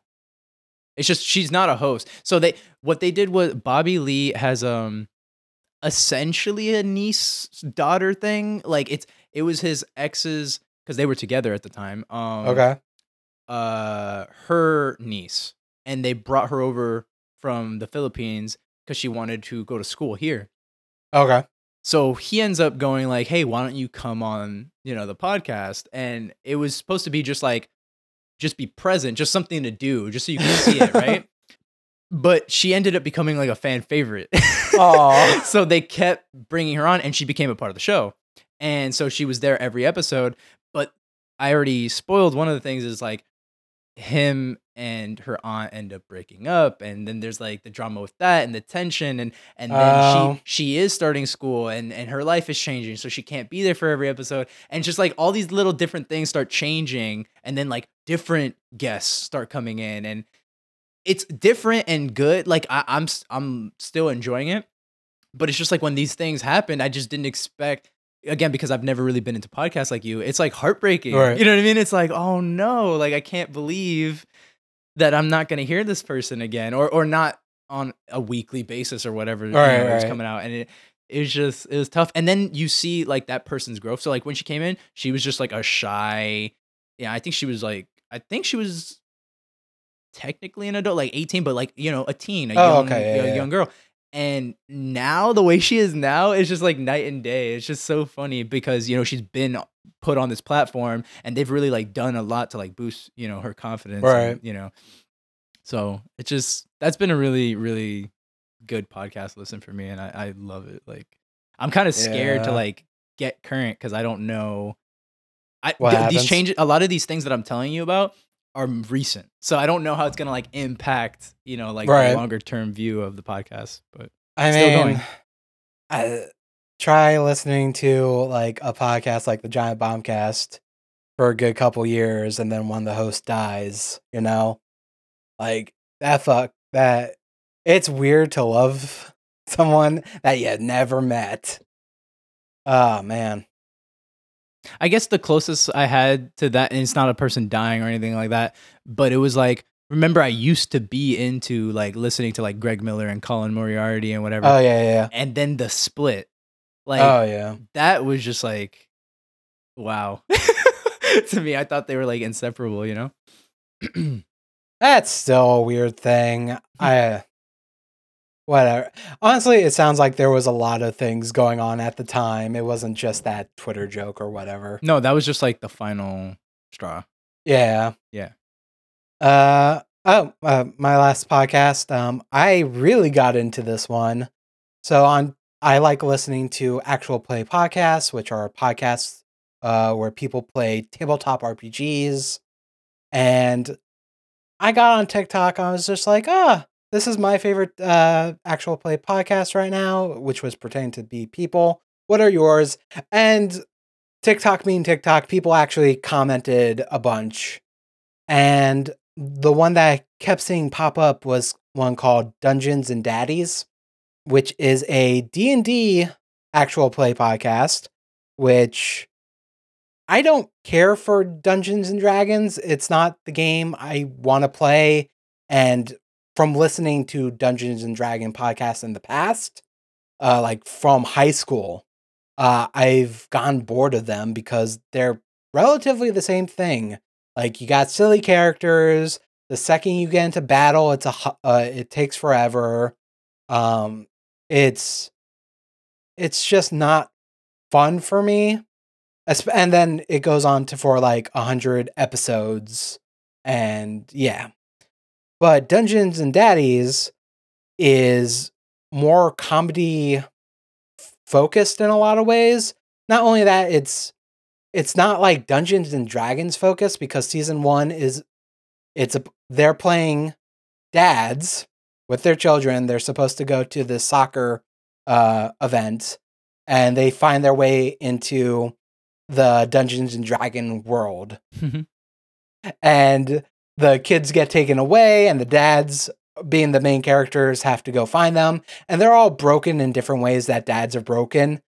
it's just she's not a host so they what they did was bobby lee has um essentially a niece daughter thing like it's it was his ex's because they were together at the time um Okay. Uh her niece and they brought her over from the Philippines because she wanted to go to school here. Okay. So he ends up going like, "Hey, why don't you come on, you know, the podcast?" And it was supposed to be just like just be present, just something to do, just so you can see it, right? But she ended up becoming like a fan favorite. So they kept bringing her on and she became a part of the show. And so she was there every episode, but I already spoiled one of the things is like him and her aunt end up breaking up and then there's like the drama with that and the tension and and then Oh. she she is starting school and and her life is changing so she can't be there for every episode and just like all these little different things start changing and then like different guests start coming in and it's different and good like I, i'm i'm still enjoying it but it's just like when these things happen i just didn't expect again because i've never really been into podcasts like you it's like heartbreaking. Right. you know what i mean? It's like oh no like i can't believe that i'm not going to hear this person again or or not on a weekly basis or whatever you know, Right, coming out and it it was just it was tough. And then you see like that person's growth. So like when she came in she was just like a shy yeah i think she was like i think she was technically an adult like 18 but like you know a teen a Oh, young, okay, yeah, a yeah. young girl and now the way she is now is just like night and day. It's just so funny because you know she's been put on this platform and they've really like done a lot to like boost you know her confidence and, Right. you know. So it's just that's been a really really good podcast listen for me and i, I love it. Like i'm kind of scared to like get current because i don't know. I, th- these changes a lot of these things that i'm telling you about are recent so i don't know how it's gonna like impact you know like Right. the longer term view of the podcast but I Still mean, going. I, try listening to like a podcast like the Giant Bombcast for a good couple years, and then when the host dies, you know, like that fuck that. It's weird to love someone that you had never met. Oh man, I guess the closest I had to that, and it's not a person dying or anything like that, but it was like, remember, I used to be into like listening to like Greg Miller and Colin Moriarty and whatever. oh yeah, yeah, and then the split, like, oh yeah. that was just like, wow. to me, I thought they were like inseparable, you know? That's still a weird thing. Hmm. I whatever. Honestly, it sounds like there was a lot of things going on at the time. It wasn't just that Twitter joke or whatever. no, that was just like the final straw. Yeah. Yeah. Uh oh, uh, my last podcast. Um I really got into this one. So on I like listening to actual play podcasts, which are podcasts uh where people play tabletop RPGs. And I got on TikTok. I was just like, ah, this is my favorite uh, actual play podcast right now, which was pretending to be people. What are yours? And TikTok being TikTok, people actually commented a bunch. And the one that I kept seeing pop up was one called Dungeons and Daddies, which is a D&D actual play podcast, which I don't care for Dungeons and Dragons. It's not the game I want to play. And from listening to Dungeons and Dragon podcasts in the past, uh, like from high school, uh, I've gotten bored of them because they're relatively the same thing. Like you got silly characters. The second you get into battle, it's a uh, it takes forever. Um, it's it's just not fun for me. And then it goes on to for like a hundred episodes, and yeah. But Dungeons and Daddies is more comedy focused in a lot of ways. Not only that, it's it's not like Dungeons and Dragons focused because season one is it's a they're playing dads with their children. They're supposed to go to the soccer uh, event, and they find their way into the Dungeons and Dragon world. and the kids get taken away, and the dads, being the main characters, have to go find them. And they're all broken in different ways that dads are broken.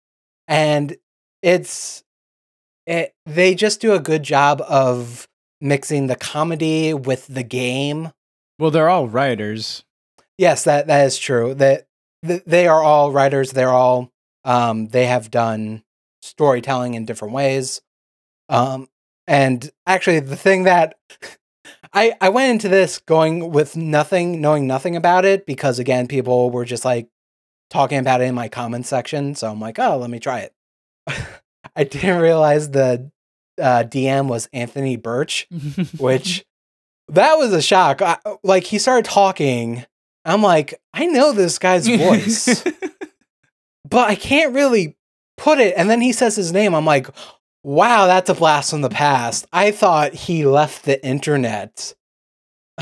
And it's it, they just do a good job of mixing the comedy with the game. well, they're all writers. Yes, that that is true. That th- they are all writers. They're all um, they have done storytelling in different ways. Um, and actually, the thing that I I went into this going with nothing, knowing nothing about it because again, people were just like talking about it in my comments section. So I'm like, oh, let me try it. I didn't realize the uh, DM was Anthony Burch, which that was a shock. I, like he started talking, I'm like, I know this guy's voice, but I can't really put it. And then he says his name. I'm like, wow, that's a blast from the past. I thought he left the internet.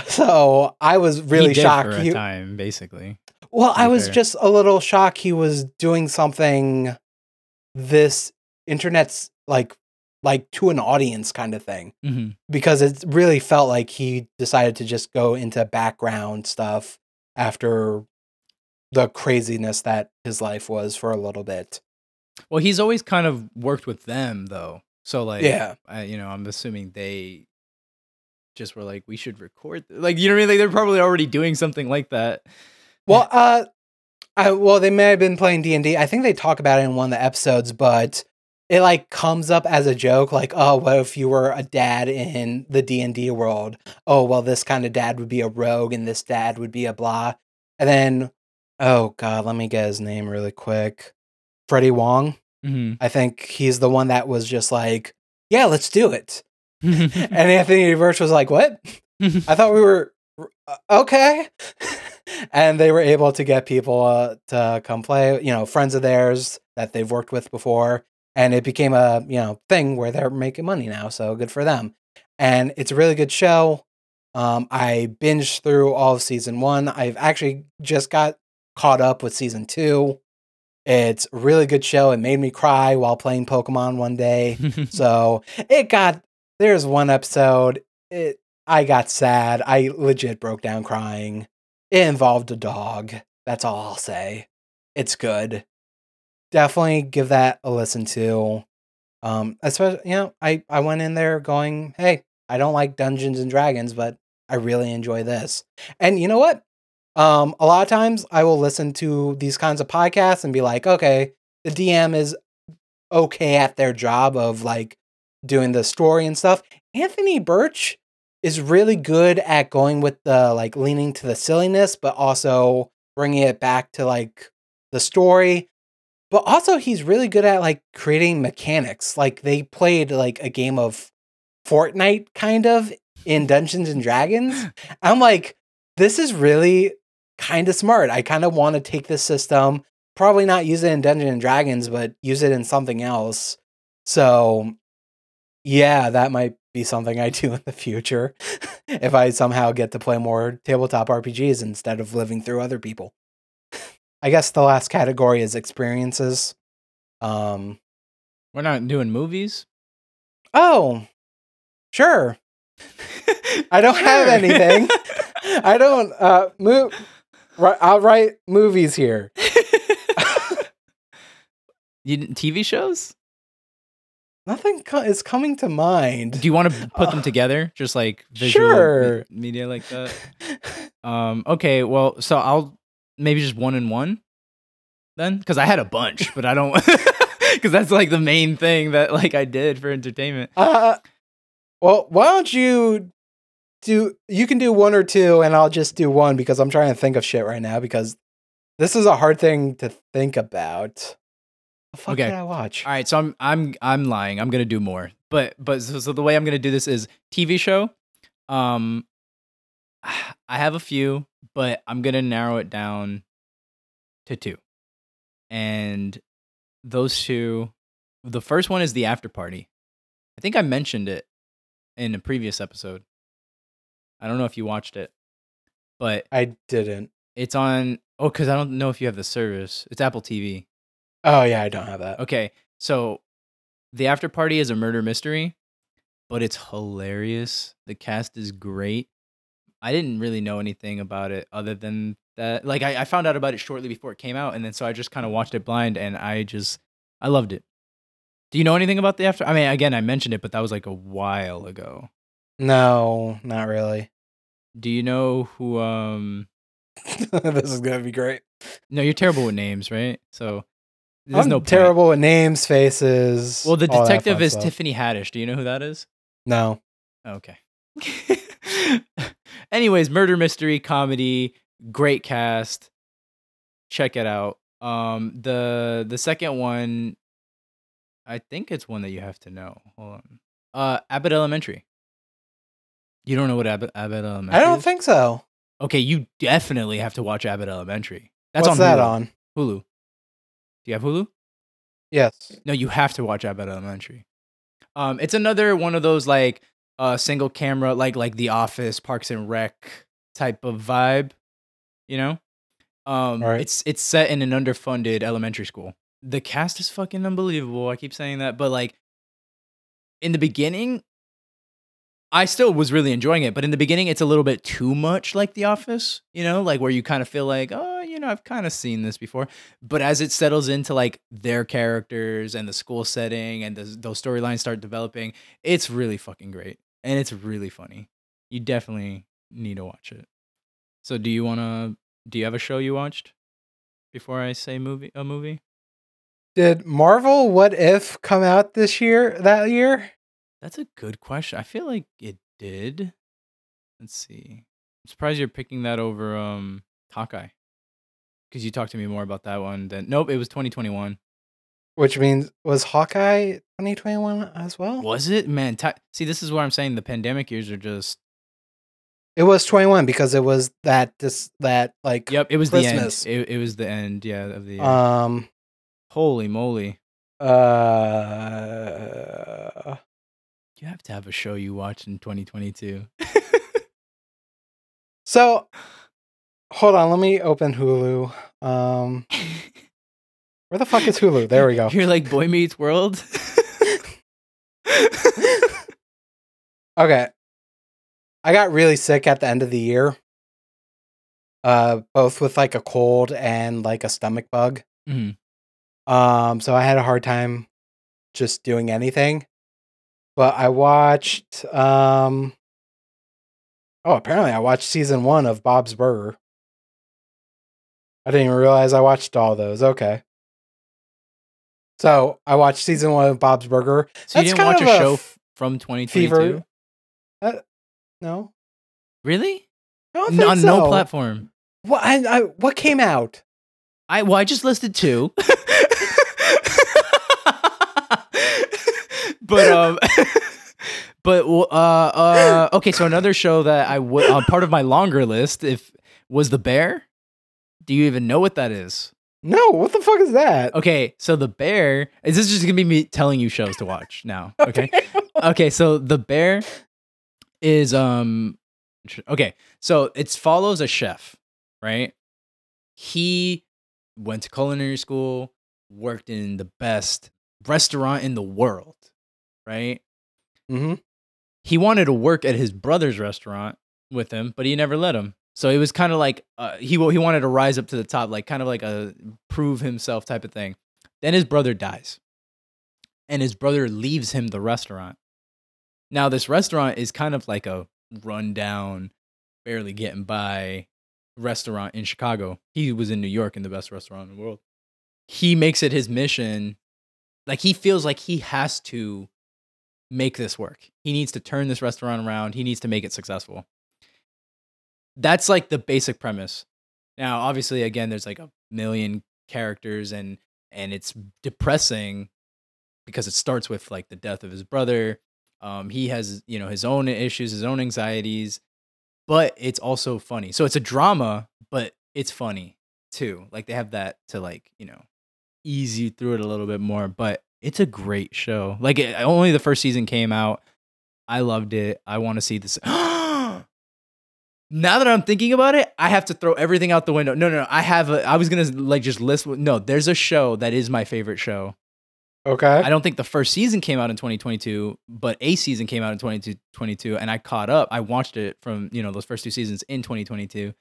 So I was really he did shocked. for a He- time, basically. well, I was fair. just a little shocked he was doing something this internet's like like to an audience kind of thing hmm because it really felt like he decided to just go into background stuff after the craziness that his life was for a little bit. Well, he's always kind of worked with them, though. So, like, Yeah. I, you know, I'm assuming they just were like, we should record. th-" Like, you know what I mean? Like, they're probably already doing something like that. Well, uh I well they may have been playing D&D. I think they talk about it in one of the episodes, but it like comes up as a joke like, "Oh, what if you were a dad in the D&D world? Oh, well this kind of dad would be a rogue and this dad would be a blah." And then oh god, let me get his name really quick. Freddie Wong. hmm I think he's the one that was just like, "Yeah, let's do it." And Anthony Burch was like, "What? I thought we were okay." and they were able to get people uh, to come play, you know, friends of theirs that they've worked with before, and it became a you know thing where they're making money now. So good for them. And it's a really good show. Um, I binged through all of season one. I've actually just got caught up with season two. It's a really good show. It made me cry while playing Pokemon one day. So it got there's one episode. It I got sad. I legit broke down crying. It involved a dog. That's all I'll say. It's good. Definitely give that a listen to. Um, especially you know, I I went in there going, hey, I don't like Dungeons and Dragons, but I really enjoy this. And you know what? Um, a lot of times I will listen to these kinds of podcasts and be like, okay, the DM is okay at their job of like doing the story and stuff. Anthony Burch is really good at going with the like leaning to the silliness, but also bringing it back to like the story. But also, he's really good at like creating mechanics. Like they played like a game of Fortnite kind of in Dungeons and Dragons. I'm like, this is really kind of smart. I kind of want to take this system, probably not use it in Dungeons and Dragons, but use it in something else. So, yeah, that might be something I do in the future if I somehow get to play more tabletop RPGs instead of living through other people. I guess the last category is experiences. Um, We're not doing movies. oh, sure. I don't have anything. I don't uh move right, I'll write movies here. you TV shows? Nothing co- is coming to mind. Do you want to put them Uh, together, just like visual Sure. me- media like that? Um. Okay. Well, so I'll maybe just one and one then, because I had a bunch, but I don't. Because that's like the main thing that like I did for entertainment. Uh, well, why don't you do? You can do one or two, and I'll just do one because I'm trying to think of shit right now because this is a hard thing to think about. The fuck Okay. did I watch? All right, so I'm I'm I'm lying. I'm gonna do more, but but so, so the way I'm gonna do this is TV show. Um, I have a few, but I'm gonna narrow it down to two, and those two. The first one is the after party. I think I mentioned it in a previous episode. I don't know if you watched it, but I didn't. it's on. Oh, because I don't know if you have the service. It's Apple TV. Oh yeah, I don't have that. Okay, so the after party is a murder mystery, but it's hilarious. The cast is great. I didn't really know anything about it other than that. Like I, I found out about it shortly before it came out, and then so I just kind of watched it blind, and I just I loved it. Do you know anything about the after? I mean, again, I mentioned it, but that was like a while ago. No, not really. Do you know who? Um, this is gonna be great. no, you're terrible with names, right? So there's I'm no point. terrible with names, faces. Well, the detective is stuff. Tiffany Haddish. Do you know who that is? No. Okay. Anyways, murder mystery comedy, great cast. Check it out. Um, the the second one, I think it's one that you have to know. Hold on. Uh, Abbott Elementary. You don't know what Abbott, Abbott Elementary? I don't is? think so. Okay, you definitely have to watch Abbott Elementary. That's What's on that Hulu. on? Hulu. Do you have Hulu? Yes. No, you have to watch Abbott Elementary. Um, it's another one of those like uh single camera, like like The Office, Parks and Rec type of vibe. You know, um, Alright. it's it's set in an underfunded elementary school. The cast is fucking unbelievable. I keep saying that, but like in the beginning, I still was really enjoying it. But in the beginning, it's a little bit too much like The Office. You know, like where you kind of feel like, oh, you know, I've kind of seen this before but as it settles into like their characters and the school setting and the, those storylines start developing it's really fucking great and it's really funny you definitely need to watch it so do you want to do you have a show you watched before i say movie a movie Did Marvel What If come out this year? That year? That's a good question i feel like it did let's see i'm surprised you're picking that over um hawkeye because you talked to me more about that one than nope it was 2021 Which means was Hawkeye 2021 as well? Was it man? See, this is what I'm saying. The pandemic years are just. It was 21 because it was that this that like Yep, it was Christmas. the end. It, it was the end. Yeah, of the year. um Holy moly! uh You have to have a show you watched in 2022. so hold on, let me open Hulu. Um where the fuck is Hulu? There we go. You're like Boy Meets World. Okay. I got really sick at the end of the year. Uh both with like a cold and like a stomach bug. Mhm. Um so I had a hard time just doing anything. But I watched um Oh, apparently I watched season 1 of Bob's Burger. I didn't even realize I watched all those. Okay. So, I watched season 1 of Bob's Burger. So you didn't watch a show f- from 2022? Uh, no. Really? Don't No, on think no platform. What I, I what came out? I well, I just listed two. but um but uh uh okay, so another show that I would uh, part of my longer list if was The Bear. Do you even know what that is? No, what the fuck is that? Okay, so The Bear is this just to be me telling you shows to watch now, okay? okay, so The Bear is um okay, so it follows a chef, right? He went to culinary school, worked in the best restaurant in the world, right? Mm-hmm. He wanted to work at his brother's restaurant with him, but he never let him. So it was kind of like uh, he he wanted to rise up to the top, like kind of like a prove himself type of thing. Then his brother dies, and his brother leaves him the restaurant. Now this restaurant is kind of like a rundown, barely getting by restaurant in Chicago. He was in New York in the best restaurant in the world. He makes it his mission, like he feels like he has to make this work. He needs to turn this restaurant around. He needs to make it successful. That's like the basic premise. Now, obviously, again, there's like a million characters and and it's depressing because it starts with like the death of his brother. Um, he has you know his own issues, his own anxieties, but it's also funny. So it's a drama, but it's funny too. Like they have that to like you know ease you through it a little bit more. But it's a great show. Like it, only the first season came out. I loved it. I want to see this. now that I'm thinking about it, I have to throw everything out the window. No, no, no. I have. A, I was gonna like just list. No, there's a show that is my favorite show. Okay. I don't think the first season came out in 2022, but a season came out in 2022, and I caught up. I watched it from you know those first two seasons in 2022.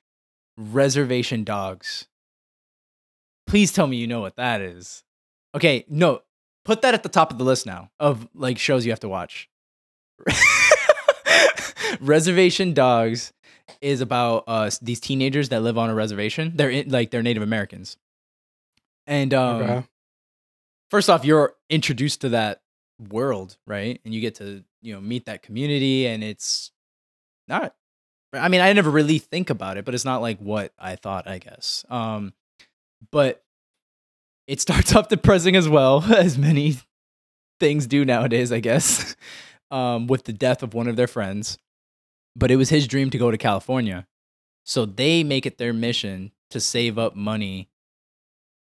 Reservation Dogs. Please tell me you know what that is. Okay, no, put that at the top of the list now of like shows you have to watch. reservation Dogs is about uh these teenagers that live on a reservation. They're in, like they're Native Americans, and um, okay. first off, you're introduced to that world, right? And you get to, you know, meet that community and it's not I mean, I never really think about it, but it's not like what I thought, I guess. Um, but it starts off depressing as well, as many things do nowadays, I guess, um, with the death of one of their friends. But it was his dream to go to California. So they make it their mission to save up money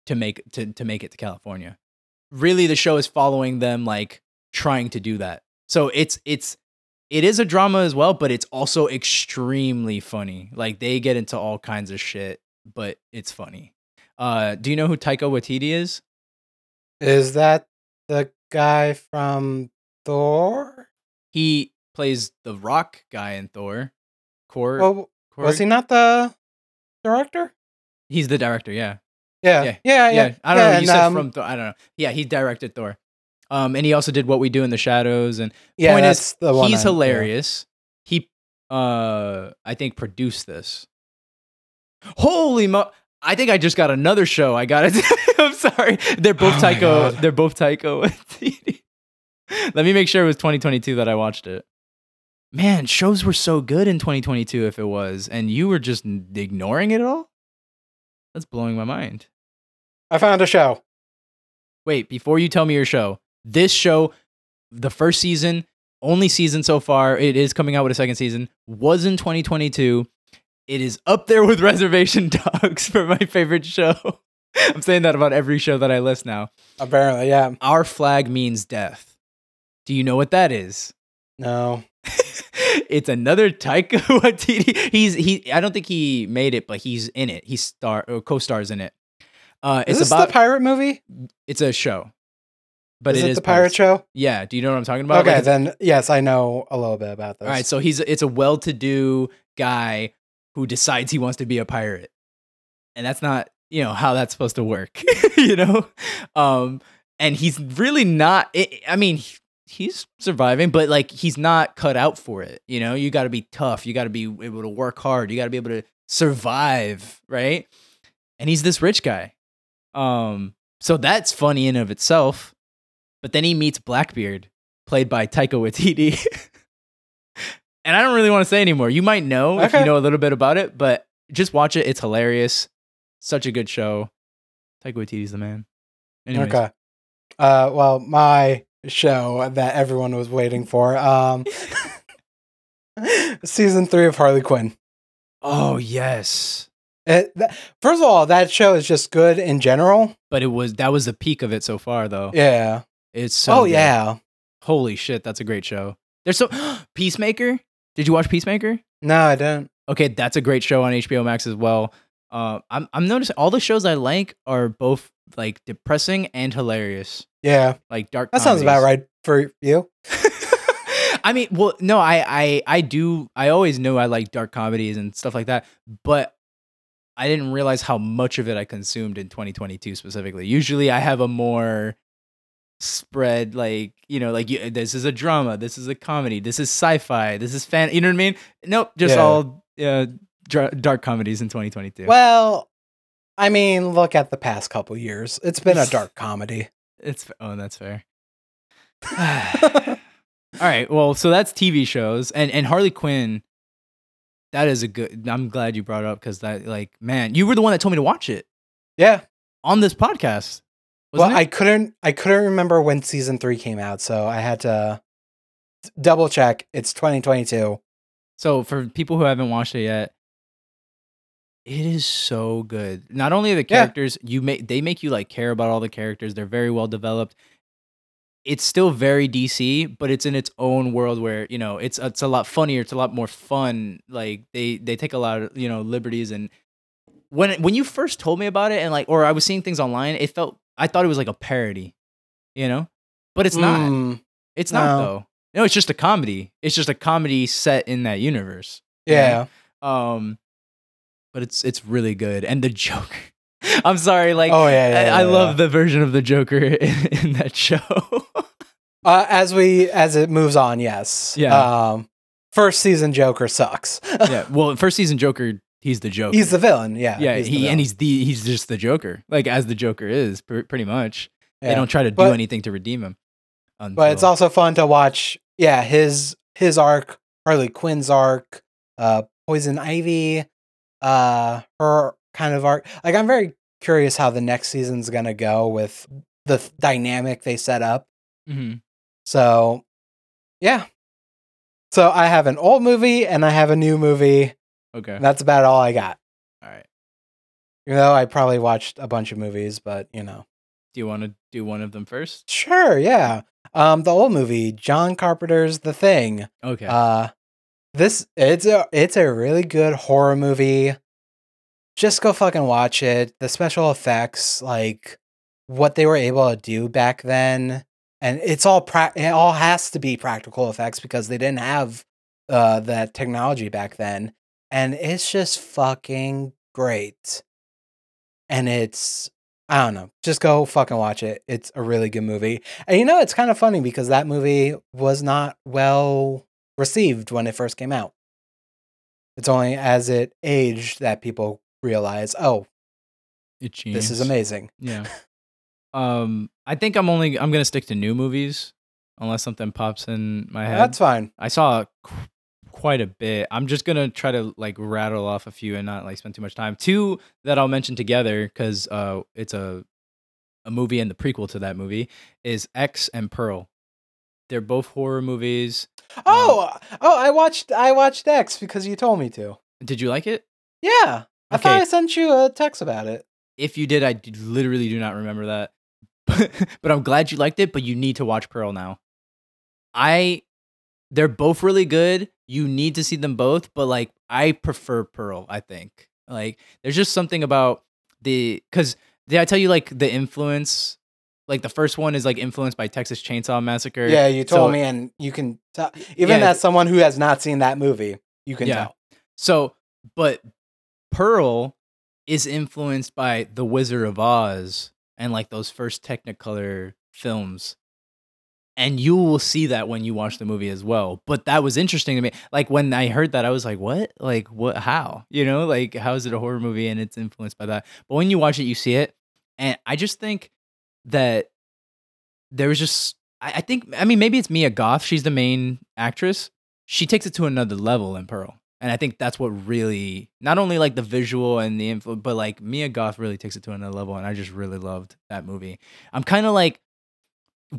to make to, to make it to California. Really the show is following them like trying to do that. So it's it's it is a drama as well, but it's also extremely funny. Like they get into all kinds of shit, but it's funny. Uh, do you know who Taika Waititi is? Is that the guy from Thor? He plays the Rock guy in Thor. Core, Well, was he not the director? He's the director. Yeah, Yeah, Yeah. yeah, yeah. yeah. I don't know. yeah, You said um, from Thor. I don't know. Yeah, he directed Thor. Um, and he also did What We Do in the Shadows. And yeah, point is, he's I- hilarious. He, uh, I think produced this. Holy mo! I think I just got another show. I got it. I'm sorry. They're both Oh. God. They're both. Waititi. Let me make sure it was 2022 that I watched it. Man, shows were so good in 2022. If it was, and you were just ignoring it all. That's blowing my mind. I found a show. Wait, before you tell me your show, this show, the first season, only season so far, it is coming out with a second season, was in 2022. It is up there with Reservation Dogs for my favorite show. I'm saying that about every show that I list now. Apparently, yeah. Our flag means death. Do you know what that is? No. it's another Taika Waititi. He's he. I don't think he made it, but he's in it. He star or co-stars in it. Uh, Is it's this about the pirate movie? it's a show, but is it it is the pirate show? Yeah. Do you know what I'm talking about? Okay, Like, then yes, I know a little bit about this. all right. So he's it's a well-to-do guy who decides he wants to be a pirate, and that's not you know how that's supposed to work. you know, um, and he's really not. i I mean. he- He's surviving, but like he's not cut out for it. You know, you got to be tough. You got to be able to work hard. You got to be able to survive, right? And he's this rich guy. Um, so that's funny in of itself. But then he meets Blackbeard, played by Taika Waititi. and I don't really want to say anymore. You might know if you know a little bit about it, but just watch it. It's hilarious. Such a good show. Taika Waititi's the man. Anyways. Okay. Uh, well, my show that everyone was waiting for. Um, season three of Harley Quinn. Oh yes. It, th- first of all, that show is just good in general. But it was that was the peak of it so far though. Yeah. It's so oh good. yeah. Holy shit, that's a great show. There's so Peacemaker? Did you watch Peacemaker? No, I don't. Okay, that's a great show on HBO Max as well. Uh, I'm I'm noticing all the shows I like are both like depressing and hilarious, Yeah, like dark. that sounds about right for you. I mean, well, no, I, I, I do. I always knew I like dark comedies and stuff like that, but I didn't realize how much of it I consumed in 2022 specifically. Usually, I have a more spread, like you know, like you, this is a drama, this is a comedy, this is sci-fi, this is fan. You know what I mean? Nope, just Yeah. all uh, dr- dark comedies in 2022. Well, I mean, look at the past couple years. It's been a dark comedy. It's oh, that's fair. All right. Well, so that's TV shows and and Harley Quinn. That is a good. I'm glad you brought it up because that like man, you were the one that told me to watch it yeah. on this podcast. Well, wasn't I it? couldn't. I couldn't remember when season three came out, so I had to double check. It's 2022. so for people who haven't watched it yet, it is so good. Not only are the Yeah. characters you make, they make you like care about all the characters. They're very well developed. It's still very DC, but it's in its own world where you know it's it's a lot funnier. It's a lot more fun. Like they they take a lot of you know liberties and when when you first told me about it and like or I was seeing things online, it felt I thought it was like a parody, you know, but it's not. Mm, It's not No. though. No, it's just a comedy. It's just a comedy set in that universe. yeah. Um, but it's it's really good. And the Joker. I'm sorry, like oh yeah. yeah, I, I yeah, love the version of the Joker in, in that show. Uh, as we as it moves on, yes. Yeah. Um, first season Joker sucks. yeah. Well, first season Joker, he's the Joker. he's the villain. Yeah. yeah. He and he's the he's just the Joker, like as the Joker is pr- pretty much. They don't try to do But- anything to redeem him. But it's also fun to watch. Yeah, his his arc, Harley Quinn's arc, uh, Poison Ivy, uh, her kind of arc. Like, I'm very curious how the next season's gonna go with the th- dynamic they set up. hmm So, yeah. So I have an old movie and I have a new movie. Okay. That's about all I got. All right. You know, I probably watched a bunch of movies, but you know, Do you want to do one of them first? sure, yeah. Um, the old movie, John Carpenter's The Thing. Okay. Uh, this it's a it's a really good horror movie. Just go fucking watch it. The special effects, like what they were able to do back then, and it's all pra- it all has to be practical effects because they didn't have uh that technology back then, and it's just fucking great. And it's I don't know, just go fucking watch it. It's a really good movie. And you know, it's kind of funny because that movie was not well received when it first came out. It's only as it aged that people realize, oh, it's this is amazing. Yeah. Um, I think I'm only I'm gonna stick to new movies unless something pops in my head. That's fine. I saw quite a bit. I'm just gonna try to like rattle off a few and not like spend too much time. Two that I'll mention together because uh, it's a a movie and the prequel to that movie is X and Pearl. They're both horror movies. Oh, oh, I watched I watched X because you told me to. Did you like it? Yeah. I thought I sent you a text about it. If you did, I literally do not remember that. but I'm glad you liked it. But you need to watch Pearl now. I, they're both really good. You need to see them both. But like, I prefer Pearl. I think like there's just something about the because did I tell you like the influence? Like the first one is like influenced by Texas Chainsaw Massacre. Yeah, you told So- me, and you can tell. Even Yeah, as someone who has not seen that movie, you can Yeah. tell. So, but Pearl is influenced by The Wizard of Oz and like those first Technicolor films. And you will see that when you watch the movie as well. But that was interesting to me. Like when I heard that, I was like, what? Like, what? How? You know, like, how is it a horror movie and it's influenced by that? But when you watch it, you see it. And I just think that there was just, I, I think, I mean, maybe it's Mia Goth. She's the main actress. She takes it to another level in Pearl. And I think that's what really, not only like the visual and the info, but like Mia Goth really takes it to another level. And I just really loved that movie. I'm kind of like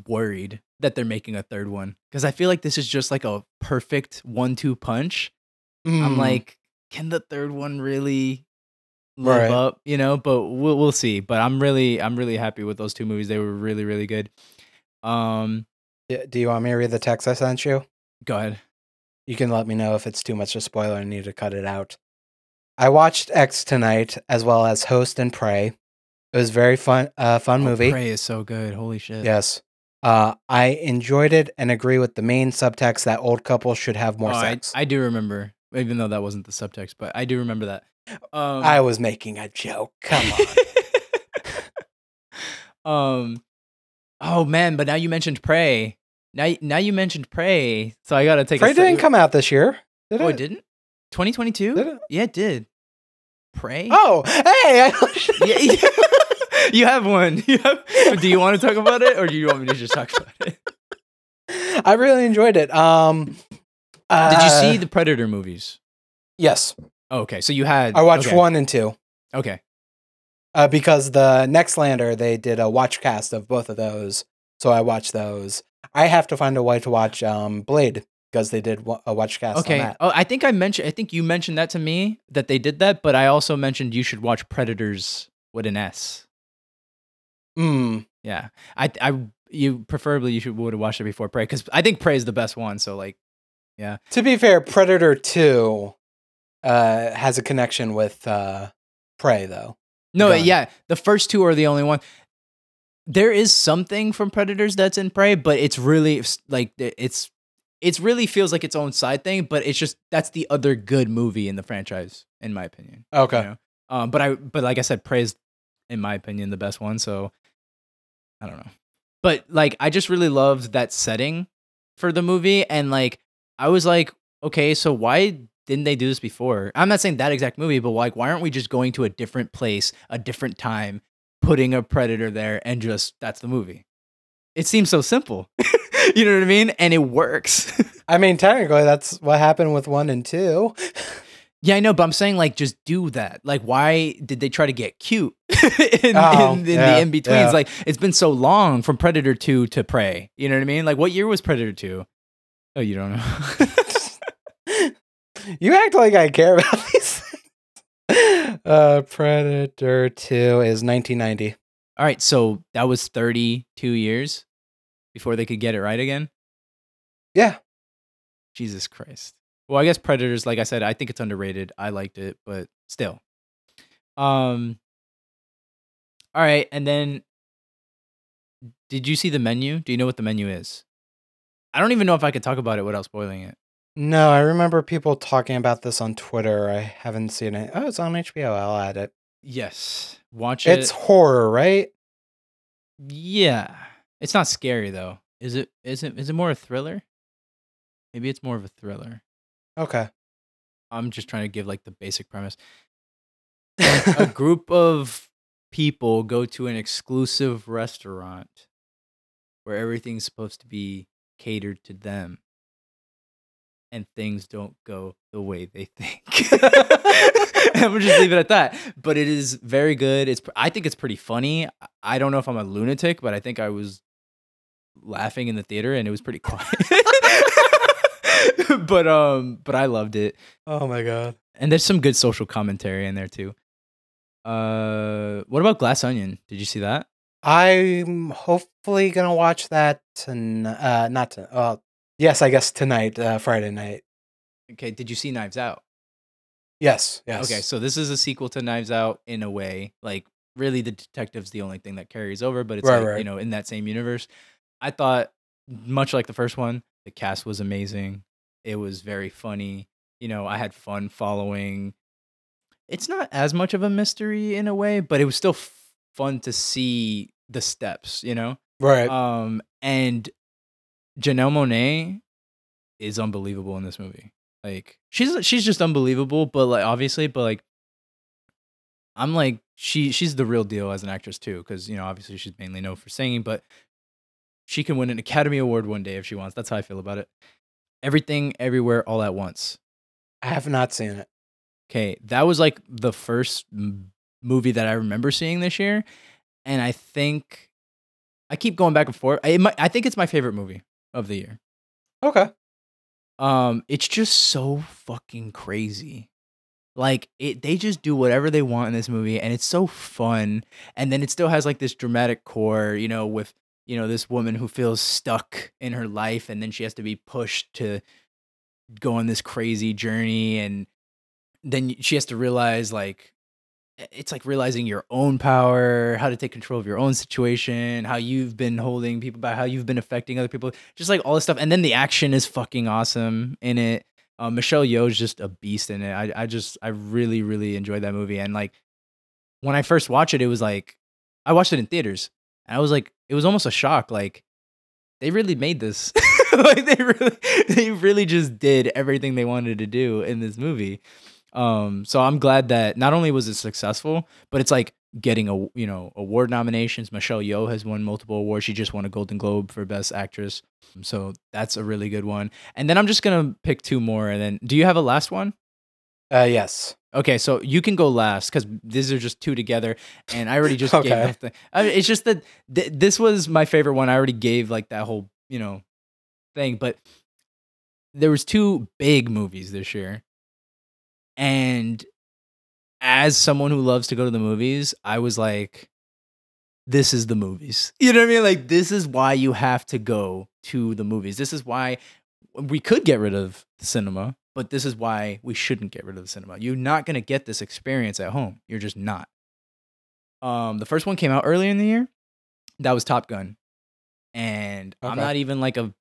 worried that they're making a third one because I feel like this is just like a perfect one two punch. I'm Mm. like, can the third one really live Right. up? You know, but we'll we'll see. But I'm really I'm really happy with those two movies. They were really really good. Um, Do you want me to read the text I sent you? go ahead. You can let me know if it's too much to spoiler and need to cut it out. I watched X tonight as well as Host and Prey. It was very fun, uh, fun Oh, movie. Prey is so good. Holy shit. Yes. Uh, I enjoyed it and agree with the main subtext that old couples should have more Oh, sex. I do remember, even though that wasn't the subtext, but I do remember that. Um, I was making a joke. Come on. um. Oh man, but now you mentioned Prey. Now, now you mentioned Prey, so I gotta take. Prey a didn't come out this year. Did Oh, it? it didn't. 2022. Yeah, it did. Prey. Oh, hey! yeah, yeah. you have one. You have, do you want to talk about it, or do you want me to just talk about it? I really enjoyed it. Um, Did you uh, see the Predator movies? Yes, Oh, okay, so you had. I watched okay, one and two. Okay, Uh, because the Nextlander they did a watch cast of both of those, so I watched those. I have to find a way to watch um Blade because they did a watch cast on okay. that. Oh, I think I mentioned. I think you mentioned that to me that they did that, but I also mentioned you should watch Predators with an S. Mm, Yeah, I, I, you preferably you should would have watched it before Prey because I think Prey is the best one. So like, yeah. to be fair, Predator Two uh has a connection with uh Prey though. no, Done. yeah, the first two are the only one. There is something from Predators that's in Prey, but it's really like it's it's really feels like its own side thing. But it's just that's the other good movie in the franchise, in my opinion. you Okay. know? Um, but I but like I said, Prey is, in my opinion, the best one. So I don't know. But like I just really loved that setting for the movie. And like I was like, okay, so why didn't they do this before? I'm not saying that exact movie, but like why aren't we just going to a different place, a different time, putting a predator there and just that's the movie? It seems so simple. you know what I mean? And it works. I mean, technically, that's what happened with one and two. Yeah, I know, but I'm saying like just do that. Like, why did they try to get cute in, Oh, in, in yeah, the in betweens? yeah. Like, it's been so long from Predator Two to Prey. You know what I mean? Like, what year was Predator Two? Oh, you don't know. you act like I care about these things. Uh, Predator 2 is 1990. All right, so that was 32 years before they could get it right again. Yeah. Jesus Christ. Well, I guess Predators, like I said, I think it's underrated. I liked it, but still. Um. All right, and then did you see the menu? Do you know what the menu is? I don't even know if I could talk about it without spoiling it. No, I remember people talking about this on Twitter. I haven't seen it. Oh, it's on HBO. I'll add it. Yes, watch it. It's horror, right? yeah. It's not scary though. Is it? Is it? Is it more a thriller? Maybe it's more of a thriller. Okay. I'm just trying to give like the basic premise. a group of people go to an exclusive restaurant where everything's supposed to be catered to them and things don't go the way they think. I'm gonna just leave it at that. But it is very good. It's I think it's pretty funny. I don't know if I'm a lunatic, but I think I was laughing in the theater and it was pretty quiet. but um but I loved it oh my god. and there's some good social commentary in there too. Uh, what about Glass Onion? Did you see that? I'm hopefully gonna watch that ton- uh not to uh yes, I guess tonight, uh Friday night. Okay, did you see Knives Out? Yes, yes. Okay, so this is a sequel to Knives Out in a way. Like, really, the detective's the only thing that carries over, but it's Right, like right. you know in that same universe. I thought, much like the first one, the cast was amazing. It was very funny. You know, I had fun following. It's not as much of a mystery in a way, but it was still f- fun to see the steps. You know. right. Um, and Janelle Monáe is unbelievable in this movie. Like she's she's just unbelievable, but like obviously, but like I'm like she she's the real deal as an actress too, because you know obviously she's mainly known for singing, but she can win an Academy Award one day if she wants. That's how I feel about it. Everything, everywhere, all at once. I have not seen it. Okay, that was like the first m- movie that I remember seeing this year, and I think I keep going back and forth. I, it might, I think it's my favorite movie of the year. Okay. Um, it's just so fucking crazy. Like it, they just do whatever they want in this movie, and it's so fun. And then it still has like this dramatic core, you know, with you know this woman who feels stuck in her life, and then she has to be pushed to go on this crazy journey, and then she has to realize like it's like realizing your own power, how to take control of your own situation, how you've been holding people back, how you've been affecting other people, just like all this stuff. And then the action is fucking awesome in it. Uh, Michelle Yeoh's just a beast in it. I, I just, I really, really enjoyed that movie. And like, when I first watched it, it was like, I watched it in theaters, and I was like, it was almost a shock. Like, they really made this. like, they really, they really just did everything they wanted to do in this movie. Um, so I'm glad that not only was it successful, but it's like getting a you know award nominations. Michelle Yeoh has won multiple awards. She just won a Golden Globe for Best Actress. So that's a really good one. And then I'm just gonna pick two more. And then, do you have a last one? Uh yes. Okay, so you can go last because these are just two together, and I already just gave. Okay. The, I mean, it's just that th- this was my favorite one. I already gave like that whole you know thing, but there was two big movies this year, and as someone who loves to go to the movies, I was like, this is the movies. You know what I mean? Like this is why you have to go to the movies. This is why we could get rid of the cinema, but this is why we shouldn't get rid of the cinema. You're not going to get this experience at home. You're just not. Um the first one came out earlier in the year. That was Top Gun. And I'm not even like a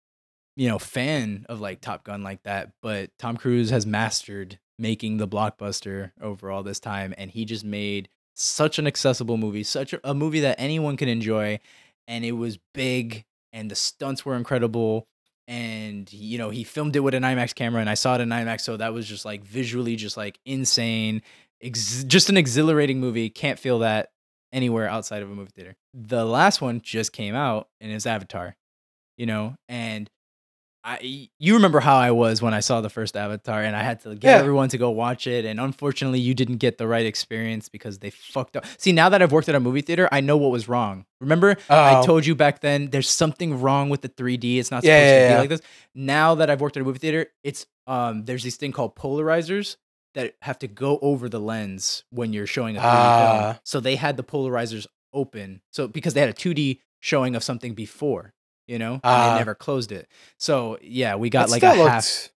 you know fan of like Top Gun like that, but Tom Cruise has mastered making the blockbuster over all this time and he just made such an accessible movie, such a movie that anyone can enjoy and it was big and the stunts were incredible and you know he filmed it with an IMAX camera and I saw it in IMAX so that was just like visually just like insane. Ex- just an exhilarating movie. Can't feel that anywhere outside of a movie theater. The last one just came out and it's Avatar you know? And I you remember how I was when I saw the first Avatar, and I had to get Yeah. everyone to go watch it, and unfortunately, you didn't get the right experience because they fucked up. See, now that I've worked at a movie theater, I know what was wrong. Remember, I Oh. told you back then there's something wrong with the 3D. It's not supposed Yeah, yeah, to be like this. Now that I've worked at a movie theater, it's um there's this thing called polarizers that have to go over the lens when you're showing a 3D film. Ah. So they had the polarizers open. So because they had a 2D showing of something before, you know, they never closed it. So yeah, we got like a half.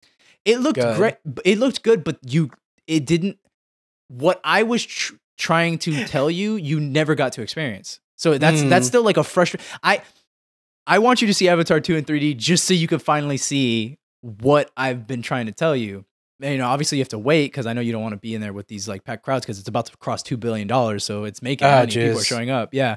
It looked good. great. It looked good, but you it didn't. What I was tr- trying to tell you, you never got to experience. So that's that's Mm. still like a frustration. I I want you to see Avatar two in three D just so you can finally see what I've been trying to tell you. And, you know, obviously you have to wait because I know you don't want to be in there with these like packed crowds because it's about to cross two billion dollars, so it's making Ah, money. People are showing up, yeah.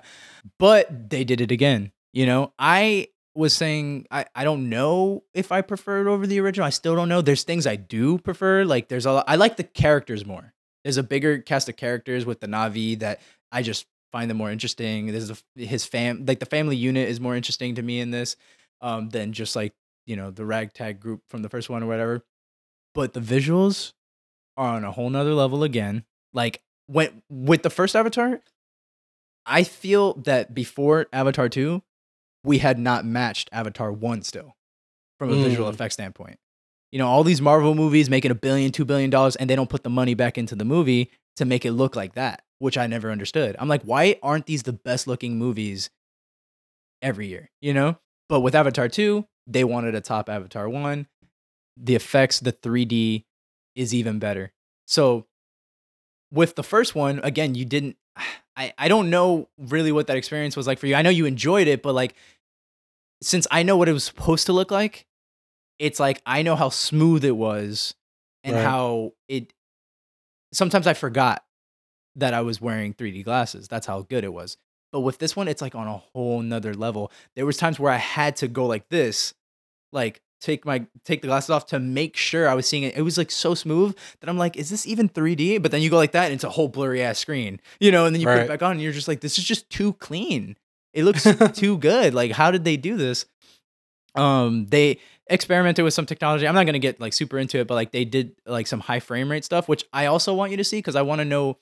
But they did it again. You know, I was saying I, I don't know if I prefer it over the original. I still don't know. There's things I do prefer. Like there's a lot, I like the characters more. There's a bigger cast of characters with the Na'vi that I just find them more interesting. There's a, his fam like the family unit is more interesting to me in this um than just like, you know, the ragtag group from the first one or whatever. But the visuals are on a whole nother level again. Like when with the first Avatar, I feel that before Avatar 2, we had not matched Avatar 1 still from a visual Mm. effects standpoint. You know, all these Marvel movies making a billion, two billion dollars, and they don't put the money back into the movie to make it look like that, which I never understood. I'm like, why aren't these the best looking movies every year? You know? But with Avatar 2, they wanted a top Avatar 1. The effects, the 3D is even better. So with the first one, again, you didn't I, I don't know really what that experience was like for you. I know you enjoyed it, but like since I know what it was supposed to look like, it's like I know how smooth it was and Right. how it sometimes I forgot that I was wearing 3D glasses. That's how good it was. But with this one, it's like on a whole nother level. There was times where I had to go like this, like take my take the glasses off to make sure I was seeing it. It was like so smooth that I'm like, is this even 3D? But then you go like that, and it's a whole blurry ass screen, you know. And then you put it back on, and you're just like, this is just too clean. It looks too good. Like, how did they do this? Um, they experimented with some technology. I'm not gonna get like super into it, but like they did like some high frame rate stuff, which I also want you to see because I want to know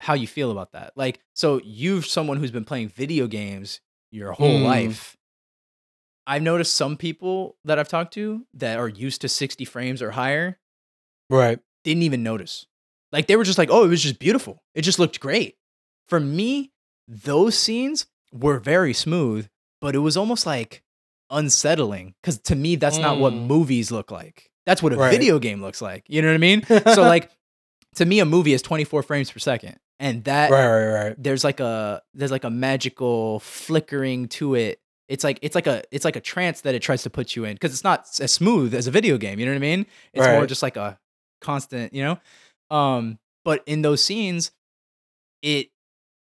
how you feel about that. Like, so you're someone who's been playing video games your whole Mm. life. I've noticed some people that I've talked to that are used to 60 frames or higher right. didn't even notice. Like they were just like, oh, it was just beautiful. It just looked great. For me, those scenes were very smooth, but it was almost like unsettling because to me, that's not what Mm. movies look like. That's what a Right. video game looks like. You know what I mean? so, like, to me, a movie is 24 frames per second. And that Right, right, right. there's like a there's like a magical flickering to it. It's like it's like a it's like a trance that it tries to put you in because it's not as smooth as a video game. You know what I mean? It's more just like a constant, you know. Um, but in those scenes, it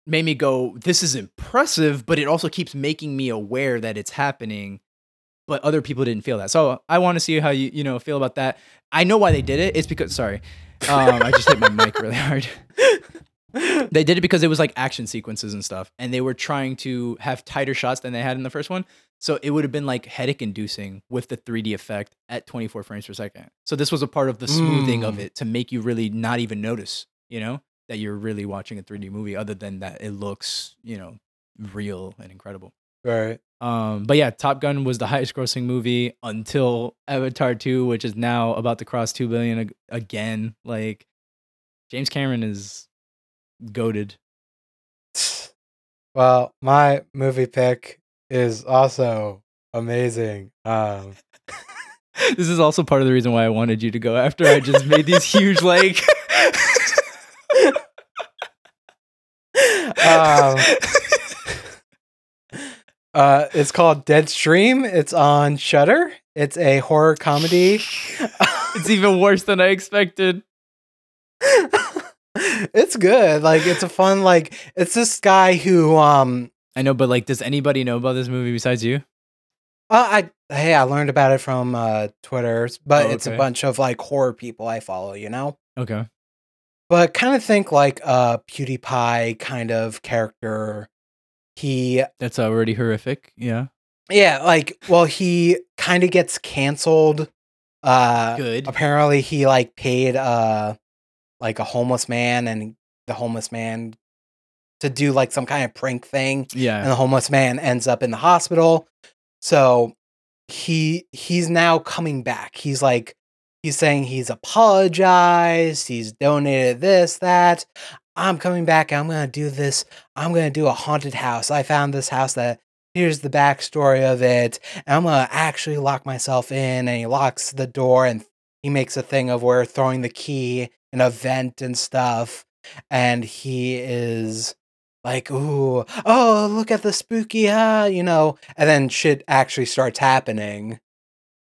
made me go, "This is impressive," but it also keeps making me aware that it's happening. But other people didn't feel that, so I want to see how you you know feel about that. I know why they did it. It's because sorry, um, I just hit my mic really hard. They did it because it was like action sequences and stuff, and they were trying to have tighter shots than they had in the first one. So it would have been like headache inducing with the 3D effect at 24 frames per second. So this was a part of the smoothing of Mm. it to make you really not even notice, you know, that you're really watching a 3D movie, other than that it looks, you know, real and incredible. Right. Um, but yeah, Top Gun was the highest grossing movie until Avatar 2, which is now about to cross 2 billion ag- again. Like James Cameron is goaded. Well, my movie pick is also amazing. Um, This is also part of the reason why I wanted you to go after I just made these huge like Um, uh, it's called Deadstream. It's on Shudder. It's a horror comedy. it's even worse than I expected. It's good. Like it's a fun. Like it's this guy who um. I know, but like, does anybody know about this movie besides you? Uh, I hey, I learned about it from uh Twitter, but Oh, it's a bunch of like horror people I follow. You know. Okay. but kind of think like a PewDiePie kind of character. He, That's already horrific. Yeah. yeah, like, well, he kind of gets canceled. Uh, Good. apparently he like paid uh like a homeless man and the homeless man to do like some kind of prank thing Yeah. and the homeless man ends up in the hospital. So he he's now coming back. He's like he's saying he's apologized he's donated this that. I'm coming back i'm gonna do this i'm gonna do a haunted house. I found this house that here's the backstory of it and i'm gonna actually lock myself in and he locks the door and he makes a thing of where throwing the key in event and stuff and he is like, ooh, oh, look at the spooky, ah, you know, and then shit actually starts happening.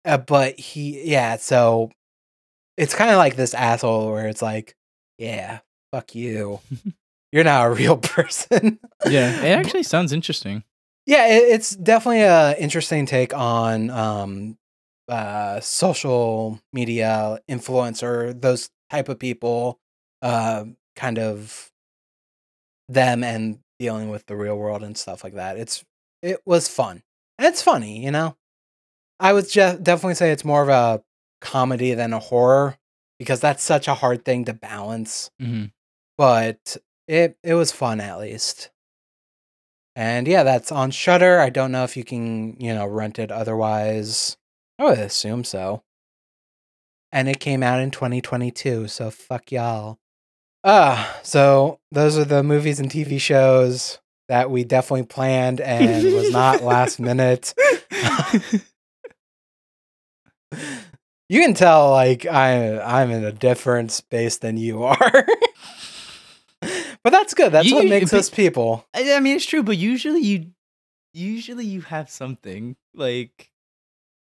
Uh, but he, yeah, so it's kind of like this asshole where it's like, yeah, fuck you. You're not a real person. Yeah. It actually sounds interesting. yeah, it, it's definitely a interesting take on um, uh, social media influencer, those type of people, uh, kind of them and dealing with the real world and stuff like that. It's it was fun. And it's funny, you know. I would je- definitely say it's more of a comedy than a horror because that's such a hard thing to balance. hmm But it it was fun at least. And yeah, that's on Shudder. I don't know if you can, you know, rent it otherwise. I would assume so. And it came out in 2022, so fuck y'all. Ah, so those are the movies and TV shows that we definitely planned and was not last minute. You can tell like I I'm in a different space than you are. but that's good. That's what makes but- us people. I I mean, it's true, but usually you, usually you have something like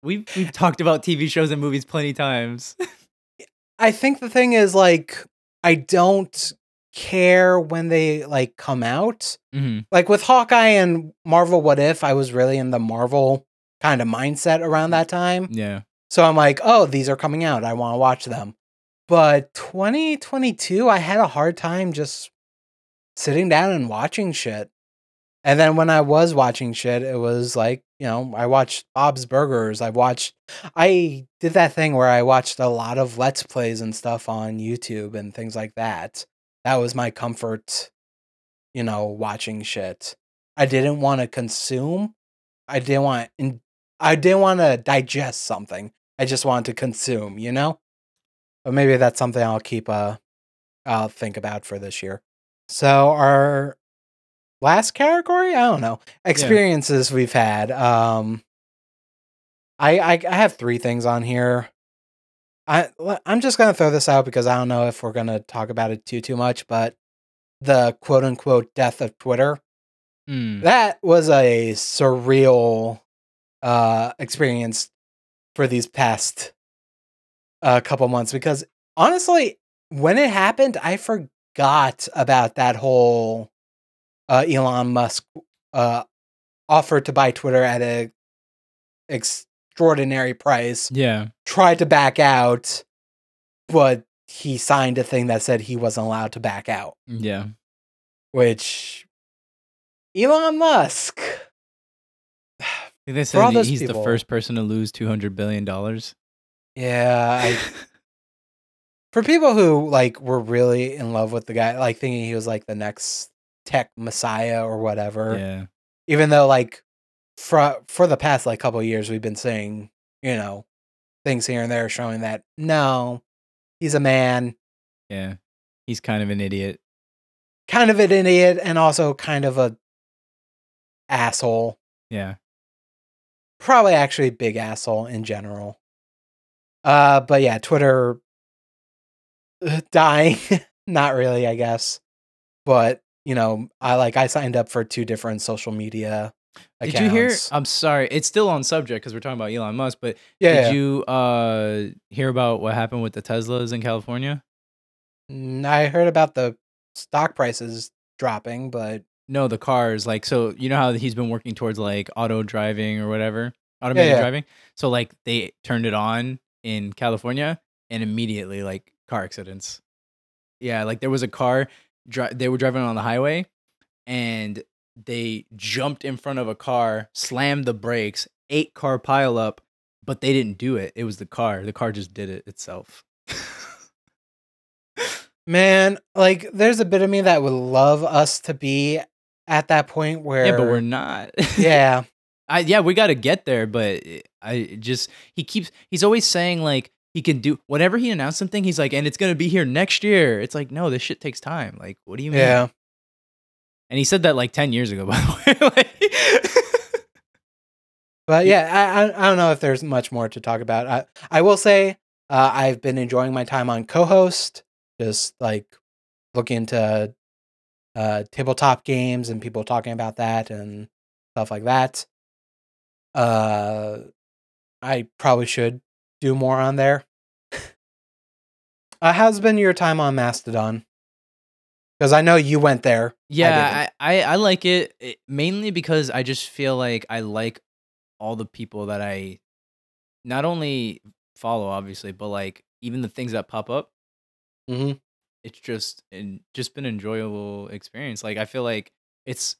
we've we've talked about TV shows and movies plenty times. I think the thing is like I don't care when they like come out. hmm Like with Hawkeye and Marvel What If, I was really in the Marvel kind of mindset around that time. Yeah, So I'm like, oh, these are coming out. I want to watch them. But 2022, I had a hard time just sitting down and watching shit. And then when I was watching shit, it was like, you know, I watched Bob's Burgers. I watched, I did that thing where I watched a lot of Let's Plays and stuff on YouTube and things like that. That was my comfort, you know, watching shit. I didn't want to consume. I didn't want, in, I didn't want to digest something. I just wanted to consume, you know? But maybe that's something I'll keep uh I'll think about for this year. So our last category, I don't know. Experiences we've had. Um I, I I have three things on here. i i'm just gonna throw this out because I don't know if we're gonna talk about it too too much, but the quote unquote death of Twitter Mm. that was a surreal uh experience for these past uh, couple months because honestly when it happened i forgot about that whole uh elon musk uh offer to buy twitter at a extraordinary price yeah, tried to back out but he signed a thing that said he wasn't allowed to back out yeah. which elon musk they said he's the first person to lose two hundred billion dollars. yeah i for people who like were really in love with the guy, like thinking he was like the next tech messiah or whatever. yeah, Even though like for for the past like couple of years we've been seeing, you know, things here and there showing that no, he's a man, yeah. He's kind of an idiot. kind of an idiot and also kind of a asshole. Yeah, Probably actually big asshole in general. Uh but yeah, Twitter dying. Not really, I guess. But, you know, I like I signed up for two different social media Did you hear? I'm sorry, it's still on subject because we're talking about Elon Musk. But yeah, did yeah. you uh hear about what happened with the Teslas in California? Mm, I heard about the stock prices dropping, but No, the cars. Like, so you know how he's been working towards like auto driving or whatever, automated yeah. driving. So like they turned it on in California, and immediately like car accidents. Yeah, like there was a car. Dri- they were driving on the highway, and they jumped in front of a car, slammed the brakes, eight car pileup, but they didn't do it. It was the car. The car just did it itself. Man, like there's a bit of me that would love us to be at that point where yeah, but we're not. yeah. I yeah, we got to get there, but eh, I just he keeps he's always saying like he can do whenever he announced something, he's like, and it's gonna be here next year. It's like, no, this shit takes time. Like, what do you mean? Yeah. And he said that like ten years ago, by the way. But yeah, I, I don't know if there's much more to talk about. I I will say uh, I've been enjoying my time on Cohost, just like looking into uh, tabletop games and people talking about that and stuff like that. Uh, I probably should do more on there. uh, how's been your time on Mastodon? Because I know you went there. yeah, I, I I like it eh, mainly because I just feel like I like all the people that I not only follow, obviously, but like even the things that pop up. hmm it's just and just been enjoyable experience. Like I feel like it's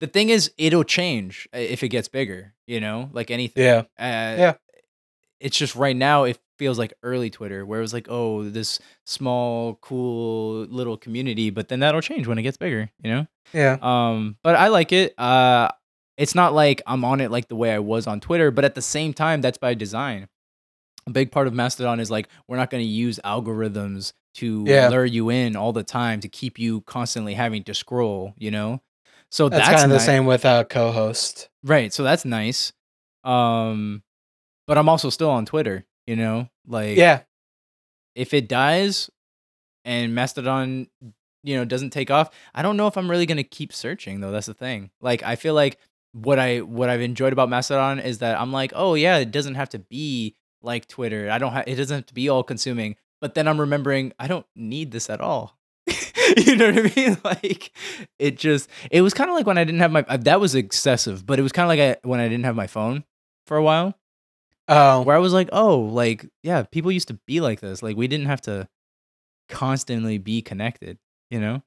the thing is it'll change if it gets bigger, you know, like anything. Yeah. Uh, Yeah. It's just right now it feels like early Twitter where it was like, oh, this small, cool little community, but then that'll change when it gets bigger, you know? Yeah. Um, but I like it. Uh it's not like I'm on it like the way I was on Twitter, but at the same time, that's by design. A big part of Mastodon is like we're not going to use algorithms to Yeah. lure you in all the time to keep you constantly having to scroll, you know? So That's, that's, kind of the same with uh, Cohost. Right. So that's nice. Um but I'm also still on Twitter, you know? Like Yeah. if it dies and Mastodon, you know, doesn't take off, I don't know if I'm really gonna keep searching though. That's the thing. Like I feel like what I what I've enjoyed about Mastodon is that I'm like, oh yeah, it doesn't have to be like Twitter. I don't have it doesn't have to be all consuming. But then I'm remembering I don't need this at all. you know what I mean? Like it just it was kind of like when I didn't have my uh, that was excessive, but it was kind of like I, when I didn't have my phone for a while Oh. where I was like, oh, like, yeah, people used to be like this. Like, we didn't have to constantly be connected, you know?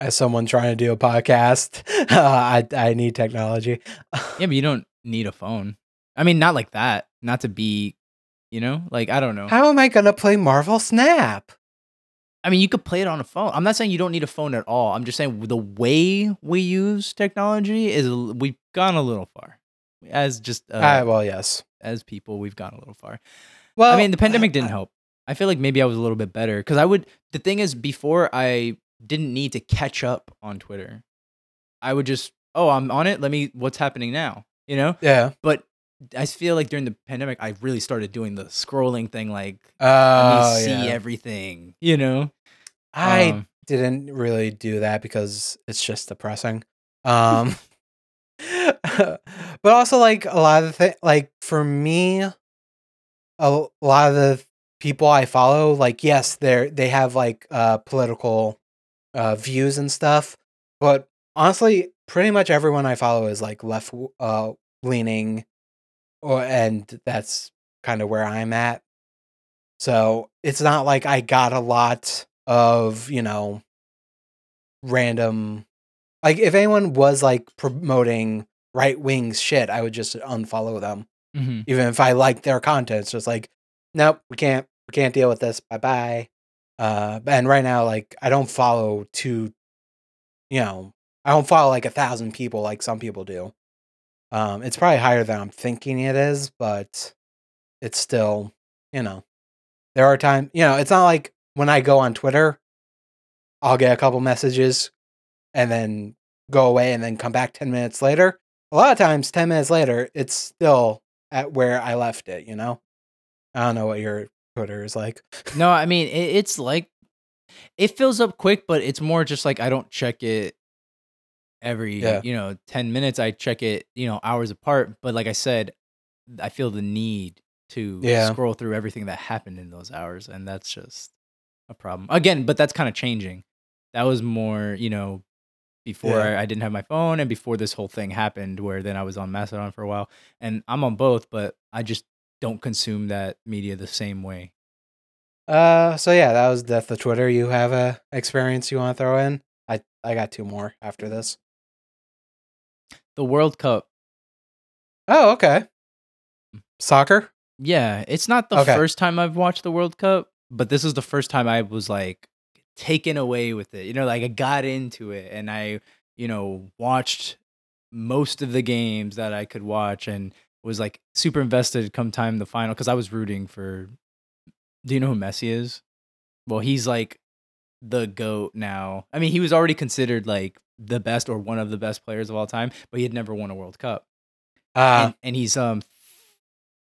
as someone trying to do a podcast, uh, I I need technology. Yeah, but you don't need a phone. I mean, not like that. Not to be, you know? Like, I don't know. How am I gonna play Marvel Snap? I mean, you could play it on a phone. I'm not saying you don't need a phone at all. I'm just saying the way we use technology is we've gone a little far. As just uh, Ah, well, yes. As people, we've gone a little far. Well, I mean, the pandemic didn't help. I feel like maybe I was a little bit better because I would. The thing is, before I didn't need to catch up on Twitter. I would just, oh, I'm on it. Let me. What's happening now? You know. Yeah. But I feel like during the pandemic, I really started doing the scrolling thing. Like, let Oh, me see yeah. everything. You know. I Um, didn't really do that because it's just depressing. Um, but also like a lot of the thing, like for me, a lot of the people I follow, like yes, they're they have like uh political uh views and stuff, but honestly, pretty much everyone I follow is like left uh leaning, or and that's kind of where I'm at. So it's not like I got a lot of, you know, random like if anyone was like promoting right wing shit, I would just unfollow them. mhm. Even if I like their content. It's just like, nope, we can't we can't deal with this. Bye bye. Uh and right now, like I don't follow two you know, I don't follow like a thousand people like some people do. Um, it's probably higher than I'm thinking it is, but it's still, you know, there are times, you know, it's not like when I go on Twitter, I'll get a couple messages and then go away and then come back 10 minutes later. A lot of times, 10 minutes later, it's still at where I left it, you know? I don't know what your Twitter is like. No, I mean it, it's like it fills up quick, but it's more just like I don't check it every Yeah. you know ten minutes. I check it you know hours apart. But like I said, I feel the need to Yeah. scroll through everything that happened in those hours, and that's just a problem. Again, but that's kind of changing. That was more you know before Yeah. I didn't have my phone and before this whole thing happened, where then I was on Mastodon for a while, and I'm on both, but I just don't consume that media the same way. Uh, so yeah, that was Death of Twitter. You have a experience you want to throw in? I, I got two more after this. The World Cup Oh, okay. Soccer? Yeah, it's not the Okay. first time I've watched the World Cup, but this is the first time I was like taken away with it. You know, like I got into it and I, you know, watched most of the games that I could watch and was like super invested come time the final because I was rooting for. Do you know who Messi is? Well, he's like the goat now. I mean, he was already considered like the best or one of the best players of all time, but he had never won a World Cup. Uh, and, and he's um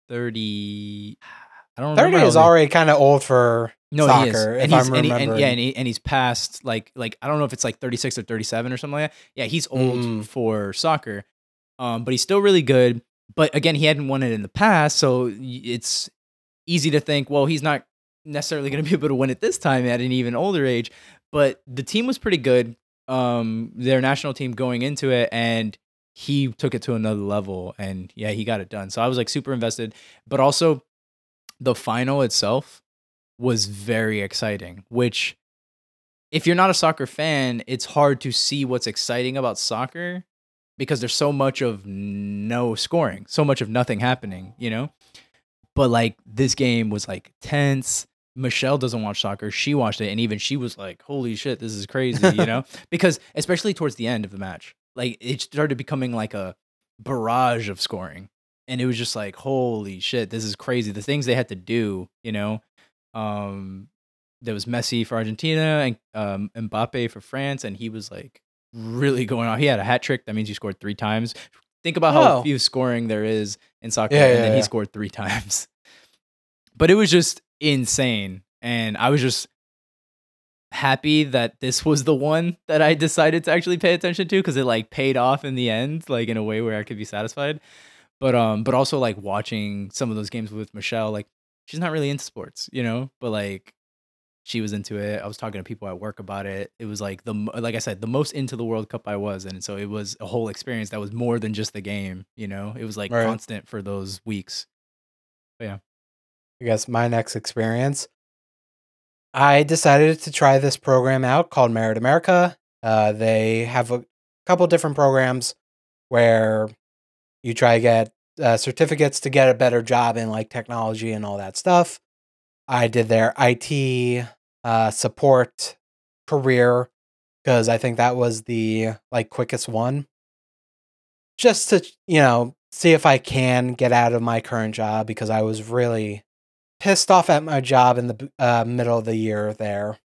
30 I don't 30 remember is already kind of old for no, soccer, he is. if And he's, I'm and, he, and yeah, and, he, and he's past like like I don't know if it's like 36 or 37 or something like that. Yeah, he's old Mm. for soccer. Um, but he's still really good. But again, he hadn't won it in the past, so it's easy to think, well, he's not necessarily going to be able to win it this time at an even older age. But the team was pretty good. Um, their national team going into it, and he took it to another level. And yeah, he got it done. So I was like super invested. But also, the final itself was very exciting. Which, if you're not a soccer fan, it's hard to see what's exciting about soccer because there's so much of no scoring, so much of nothing happening, you know? But like this game was like tense. Michelle doesn't watch soccer. She watched it and even she was like, "Holy shit, this is crazy," you know? because especially towards the end of the match, like it started becoming like a barrage of scoring. And it was just like, "Holy shit, this is crazy." The things they had to do, you know? Um there was Messi for Argentina and um, Mbappe for France, and he was like really going off. He had a hat trick. That means he scored three times. Think about how Oh. few scoring there is in soccer, Yeah, and yeah, then he scored three times. But it was just insane, and I was just happy that this was the one that I decided to actually pay attention to because it like paid off in the end, like in a way where I could be satisfied. But um, but also like watching some of those games with Michelle, like she's not really into sports, you know, but like she was into it. I was talking to people at work about it. It was like the like I said, the most into the World Cup I was, and so it was a whole experience that was more than just the game. You know, it was like Right. constant for those weeks. Yeah. I guess my next experience. I decided to try this program out called Merit America. Uh, they have a couple different programs where you try to get uh, certificates to get a better job in like technology and all that stuff. I did their IT uh, support career because I think that was the like quickest one. Just to you know see if I can get out of my current job because I was really pissed off at my job in the uh, middle of the year there.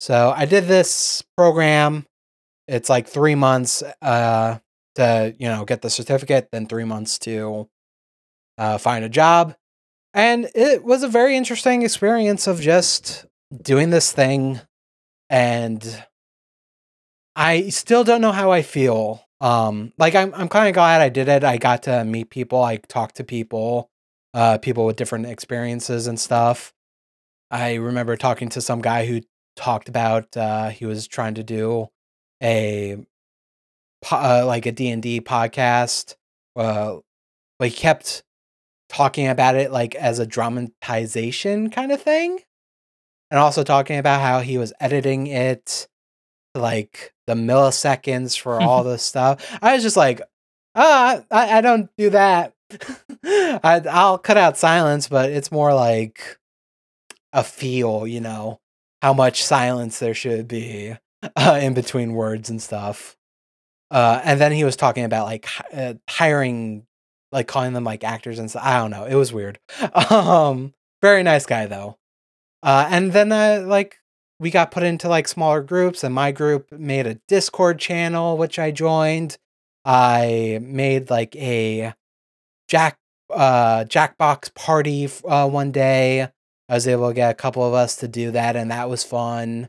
So I did this program. It's like three months uh, to you know get the certificate, then three months to uh, find a job, and it was a very interesting experience of just doing this thing, and I still don't know how I feel. Um, like I'm, I'm kind of glad I did it. I got to meet people. I talked to people uh, people with different experiences and stuff. I remember talking to some guy who talked about uh, he was trying to do a uh, like a D and D podcast. Uh, but he kept talking about it like as a dramatization kind of thing, and also talking about how he was editing it like the milliseconds for all the stuff. I was just like, ah, I, I don't do that. I, I'll cut out silence, but it's more like a feel, you know, how much silence there should be uh, in between words and stuff. Uh, and then he was talking about like uh, hiring, like calling them like actors and stuff. I don't know. It was weird. Um, very nice guy though. Uh, and then uh, like we got put into like smaller groups, and my group made a Discord channel, which I joined. I made like a Jack uh Jackbox party uh one day. I was able to get a couple of us to do that and that was fun.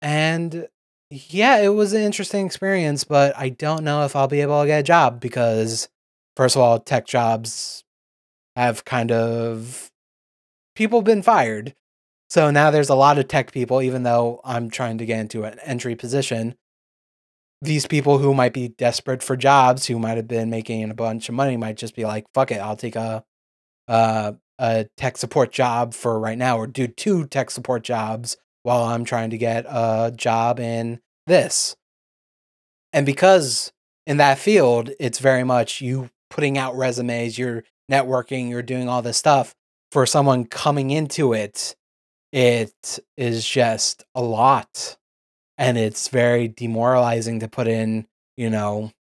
And yeah, it was an interesting experience, but I don't know if I'll be able to get a job because first of all, tech jobs have kind of people been fired. So now there's a lot of tech people even though I'm trying to get into an entry position these people who might be desperate for jobs, who might have been making a bunch of money, might just be like, "Fuck it, I'll take a uh, a tech support job for right now, or do two tech support jobs while I'm trying to get a job in this." And because in that field, it's very much you putting out resumes, you're networking, you're doing all this stuff. For someone coming into it, it is just a lot. And it's very demoralizing to put in, you know,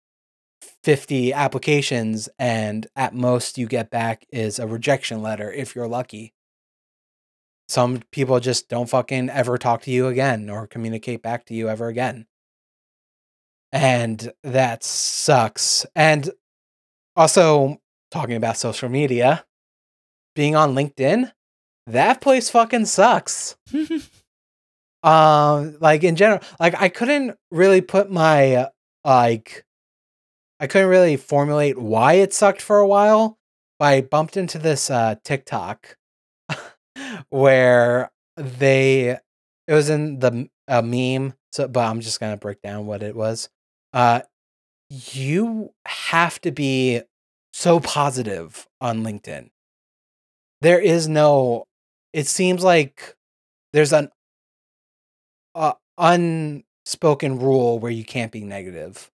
50 applications and at most you get back is a rejection letter if you're lucky. Some people just don't fucking ever talk to you again or communicate back to you ever again. And that sucks. And also, talking about social media, being on LinkedIn, that place fucking sucks. um, like in general, like I couldn't really put my uh, like I couldn't really formulate why it sucked for a while. But I bumped into this uh, TikTok where they it was in the a meme. So, but I'm just gonna break down what it was. Uh, you have to be so positive on LinkedIn. There is no. It seems like there's an uh, unspoken rule where you can't be negative.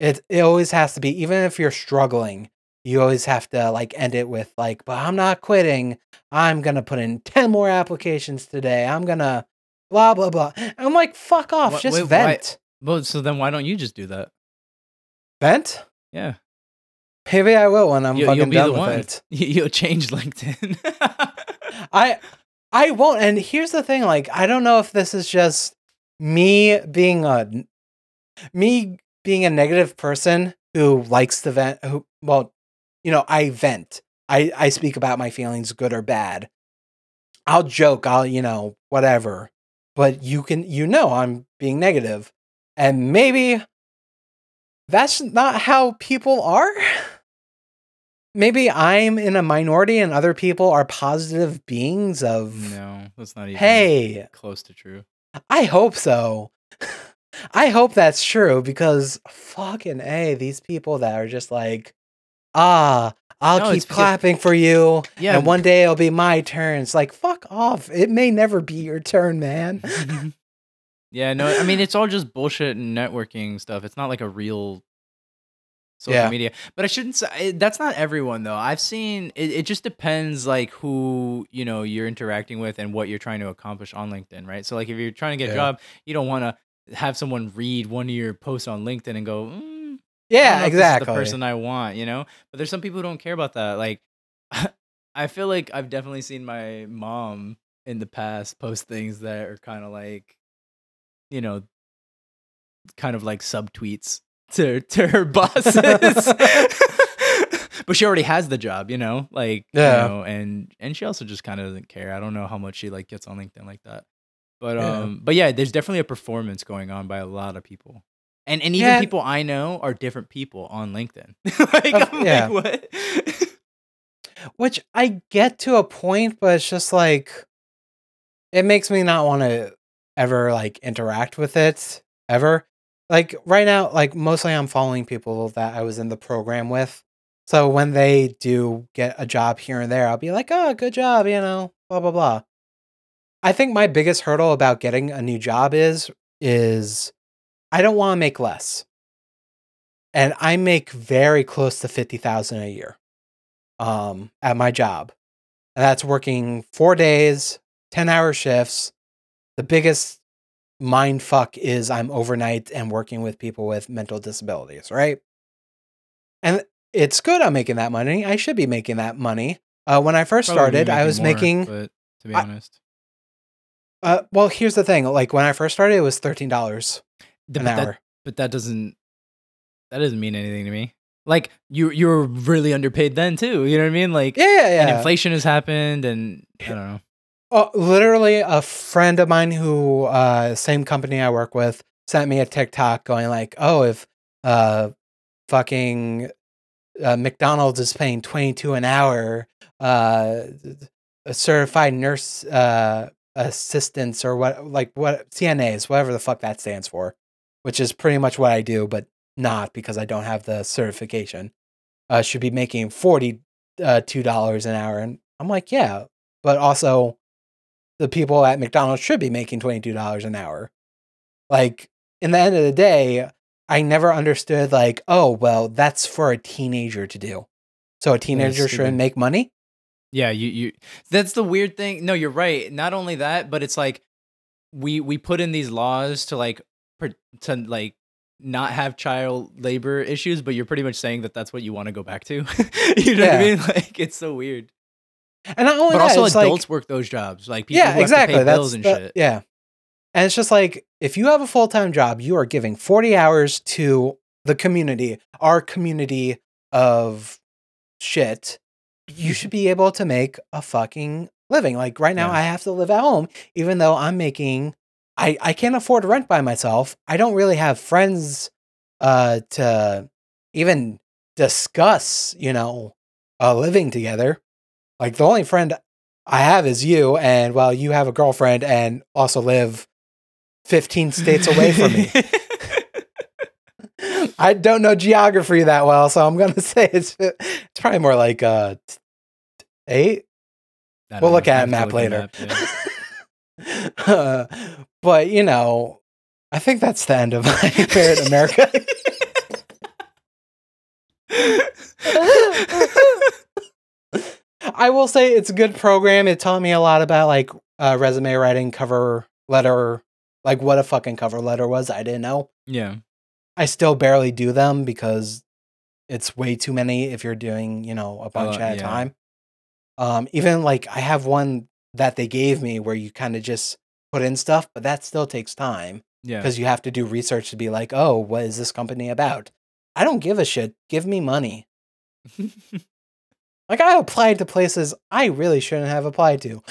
It it always has to be, even if you're struggling, you always have to like end it with like, but I'm not quitting. I'm gonna put in 10 more applications today. I'm gonna blah blah blah. And I'm like, fuck off, Wha- just wait, why- vent. Well, so then why don't you just do that? Vent? Yeah, Maybe I will when I'm You- fucking you'll be done the with one. it. You- you'll change LinkedIn. I I won't. And here's the thing: like, I don't know if this is just me being a me being a negative person who likes to vent. Who, well, you know, I vent. I I speak about my feelings, good or bad. I'll joke. I'll you know whatever. But you can you know I'm being negative. and maybe that's not how people are. Maybe I'm in a minority and other people are positive beings of no, that's not even hey, close to true. I hope so. I hope that's true because fucking A, these people that are just like, ah, I'll No, keep clapping for you. Yeah, And one day it'll be my turn. It's like, fuck off. It may never be your turn, man. yeah, no, I mean it's all just bullshit and networking stuff. It's not like a real social Yeah. media. But I shouldn't say that's not everyone though. I've seen it, it just depends like who, you know, you're interacting with and what you're trying to accomplish on LinkedIn, right? So like if you're trying to get Yeah. a job, you don't want to have someone read one of your posts on LinkedIn and go, mm, Yeah, know if this is exactly. the person I want, you know? But there's some people who don't care about that. Like I feel like I've definitely seen my mom in the past post things that are kind of like you know kind of like subtweets to to her bosses. but she already has the job, you know? Like Yeah. you know, and and she also just kind of doesn't care. I don't know how much she like gets on LinkedIn like that. But Yeah. um but yeah, there's definitely a performance going on by a lot of people. And and even Yeah. people I know are different people on LinkedIn. like Of- I'm yeah. like what? Which I get to a point, but it's just like it makes me not want to ever like interact with it ever. Like right now, like mostly I'm following people that I was in the program with. So when they do get a job here and there, I'll be like, oh, good job, you know, blah blah blah. I think my biggest hurdle about getting a new job is is I don't want to make less. And I make very close to 50,000 a year um at my job. And that's working 4 days, 10-hour shifts. The biggest mind fuck is I'm overnight and working with people with mental disabilities, right? And it's good I'm making that money. I should be making that money. Uh, when I first Probably started, I was more, making but to be I- honest. uh, well, here's the thing. Like when I first started, it was $13 Th- an but hour. that but that doesn't that doesn't mean anything to me. Like you you're really underpaid then too. You know what I mean? Like yeah, yeah, yeah. and inflation has happened and I don't know. Oh, literally, a friend of mine who, uh, same company I work with, sent me a TikTok going like, "Oh, if uh, fucking uh, McDonald's is paying twenty two an hour, uh, a certified nurse uh, assistants or what, like what CNAs, whatever the fuck that stands for, which is pretty much what I do, but not because I don't have the certification. Uh, should be making forty uh, two dollars an hour, and I'm like, yeah, but also the people at McDonald's should be making $22 an hour. Like, in the end of the day, I never understood, like, oh, well, that's for a teenager to do. So a teenager shouldn't make money. Yeah, you you that's the weird thing. No, you're right. Not only that, but it's like we we put in these laws to like to like not have child labor issues, but you're pretty much saying that that's what you want to go back to. you know what I mean? Like it's so weird. And not only But that, also adults like, work those jobs. Like people yeah, exactly. to pay That's bills and shit. yeah. And it's just like if you have a full time job, you are giving 40 hours to the community, our community of shit. You should be able to make a fucking living. Like right now, Yeah. I have to live at home, even though I'm making, I, I can't afford rent by myself. I don't really have friends uh, to even discuss, you know, uh, living together. Like the only friend I have is you, and well, you have a girlfriend and also live 15 states away from me. I don't know geography that well, so I'm gonna say it's it's probably more like uh t- eight. We'll look at a map later. yeah. Uh, but you know, I think that's the end of my Merit America. I will say it's a good program. It taught me a lot about like uh, resume writing, cover letter, like what a fucking cover letter was. I didn't know. yeah. I still barely do them because it's way too many if you're doing, you know, a bunch Uh, at a yeah. time. Um, even like I have one that they gave me where you kind of just put in stuff, but that still takes time Yeah. because you have to do research to be like, oh, what is this company about? I don't give a shit. Give me money. Like I applied to places I really shouldn't have applied to.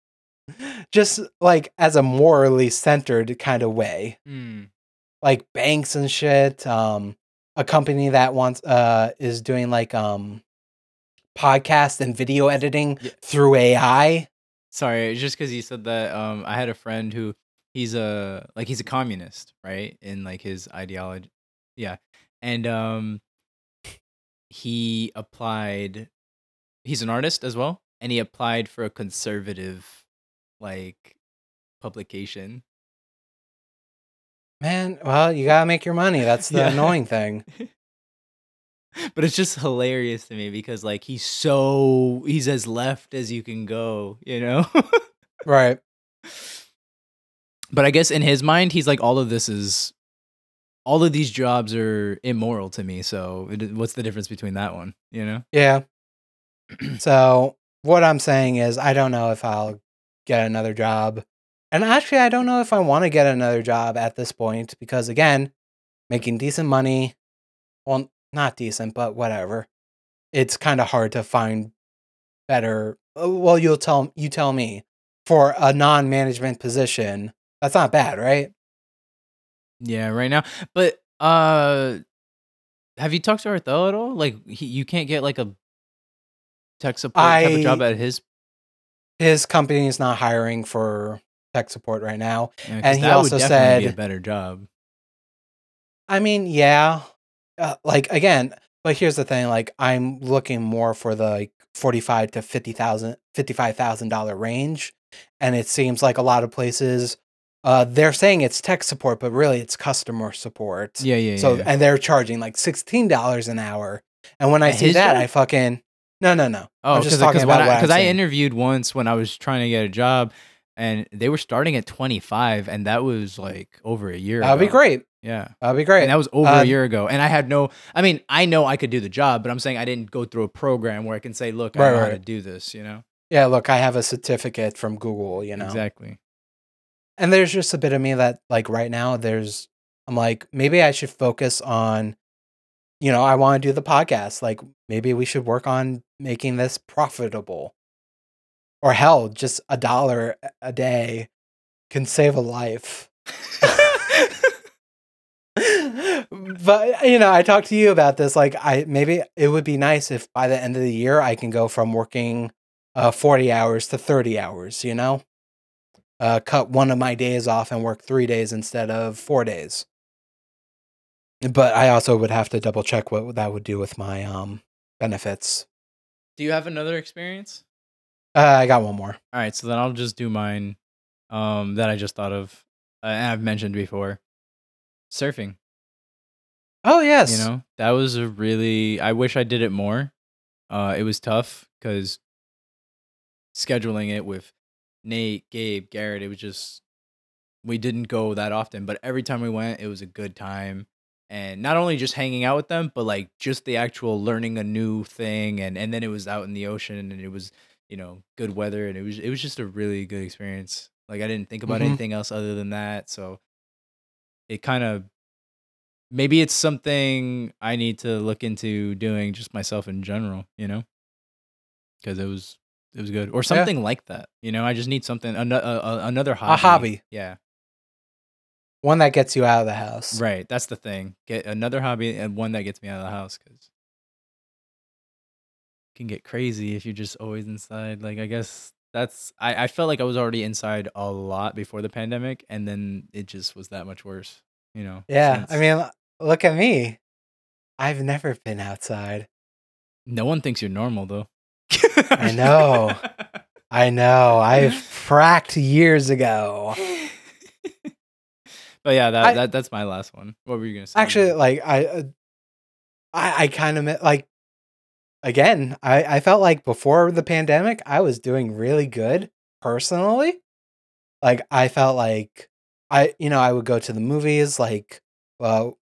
Just like as a morally centered kind of way. Mm. Like banks and shit. Um a company that wants uh is doing like um podcast and video editing Yeah. through AI. Sorry, it's just because you said that. Um, I had a friend who he's a like he's a communist, right? In like his ideology, yeah, and um, he applied. He's an artist as well, and he applied for a conservative, like, publication. Man, well, you gotta make your money. That's the Yeah. annoying thing. but it's just hilarious to me because like he's so he's as left as you can go, you know. Right. but I guess in his mind, he's like, all of this is, all of these jobs are immoral to me. So it, what's the difference between that one? You know? Yeah. so what I'm saying is I don't know if I'll get another job. And actually I don't know if I want to get another job at this point because again, making decent money, well not decent, but whatever. It's kind of hard to find better uh, well you'll tell you tell me for a non-management position. That's not bad, right? Yeah, right now. But uh, have you talked to Arthel at all? Like, he, you can't get like a tech support type of job at his. His company is not hiring for tech support right now. Yeah, and he also definitely be a said- better job. I mean, yeah. Uh, like again, but here's the thing, like I'm looking more for the like 45 to 50,000 $55,000 range and it seems like a lot of places uh they're saying it's tech support but really it's customer support. Yeah, yeah, So yeah. and they're charging like $16 an hour. And when I At see that, job? I fucking No, no, no. Oh, I'm just talking about because I'm I interviewed once when I was trying to get a job, and they were starting at twenty five, and that was like over a year. That would be great. Yeah, That would be great. and that was over Uh, a year ago, and I had no. I mean, I know I could do the job, but I'm saying I didn't go through a program where I can say, "Look, I Right, know how to do this." You know, yeah, look, I have a certificate from Google, you know. exactly. and there's just a bit of me that like right now there's i'm like maybe i should focus on you know i want to do the podcast like maybe we should work on making this profitable or hell just a dollar a day can save a life but you know i talked to you about this like i maybe it would be nice if by the end of the year i can go from working uh 40 hours to 30 hours you know uh cut one of my days off and work 3 days instead of 4 days but i also would have to double check what that would do with my um benefits do you have another experience? uh, i got one more All right, so then I'll just do mine. Um, that I just thought of, uh, and I've mentioned before. Surfing. Oh yes You know, that was a really. I wish I did it more. Uh, it was tough because scheduling it with Nate, Gabe, Garrett, it was just we didn't go that often, but every time we went, it was a good time. And not only just hanging out with them, but like just the actual learning a new thing, and and then it was out in the ocean, and it was you know good weather, and it was it was just a really good experience. Like I didn't think about Mhm. anything else other than that, so it kind of maybe it's something I need to look into doing just myself in general, you know, because it was it was good or something like that. You know, I just need something an- uh, another hobby. A hobby. yeah. One that gets you out of the house. Right, that's the thing. Get another hobby and one that gets me out of the house because can get crazy if you're just always inside. Like I guess that's I, I felt like I was already inside a lot before the pandemic, and then it just was that much worse. You know. Yeah. I mean, look at me. I've never been outside. no one thinks you're normal though. I know. I know. I fracked years ago. but yeah, that, I- that that's my last one. What were you gonna say? Actually, like I, uh, I, I kind of like. Again, I, I felt like before the pandemic, I was doing really good personally. Like I felt like I, you know, I would go to the movies. Like, well,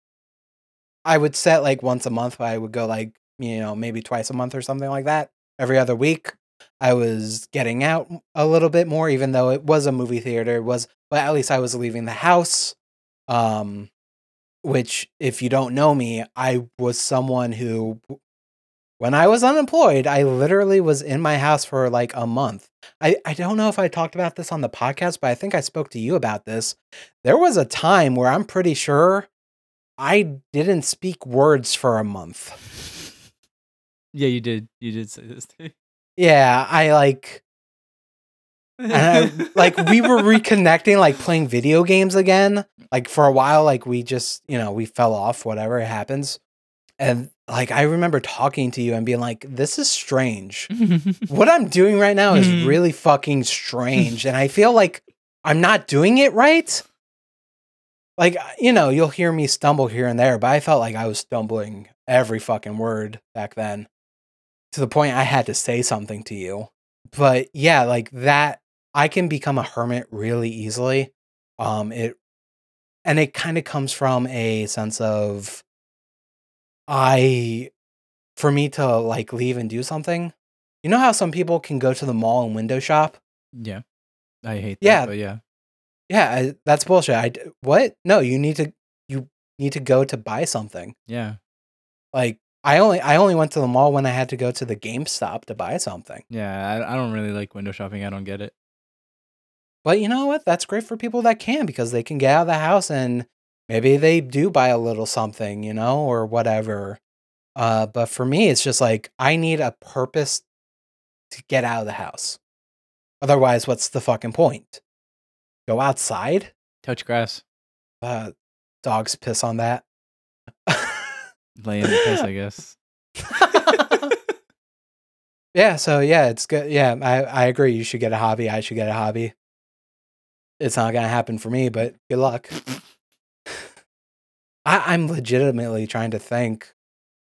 I would set like once a month. But I would go like you know maybe twice a month or something like that. Every other week, I was getting out a little bit more, even though it was a movie theater. It was, but at least I was leaving the house. Um, which if you don't know me, I was someone who when I was unemployed, I literally was in my house for like a month. I, I don't know if I talked about this on the podcast, but I think I spoke to you about this. There was a time where I'm pretty sure I didn't speak words for a month. yeah, you did. You did say this. Too. Yeah, I like and I, like we were reconnecting like playing video games again like for a while like we just you know we fell off whatever it happens and like i remember talking to you and being like this is strange what i'm doing right now is Mhm. really fucking strange and i feel like i'm not doing it right like you know you'll hear me stumble here and there but i felt like i was stumbling every fucking word back then to the point i had to say something to you but yeah like that i can become a hermit really easily um it and it kind of comes from a sense of i for me to like leave and do something you know how some people can go to the mall and window shop yeah, I hate that. Yeah. but yeah. Yeah I, that's bullshit I, what no you need to you need to go to buy something Yeah, like i only i only went to the mall when i had to go to the gamestop to buy something yeah. I, I don't really like window shopping. I don't get it. But you know what? That's great for people that can because they can get out of the house and maybe they do buy a little something, you know, or whatever. Uh, but for me, it's just like I need a purpose to get out of the house. Otherwise, what's the fucking point? Go outside? Touch grass, Uh, dogs piss on that. lay in the piss. I guess. yeah, so yeah, it's good. Yeah, I, I agree. You should get a hobby. I should get a hobby. It's not gonna happen for me, but good luck. I, I'm legitimately trying to think.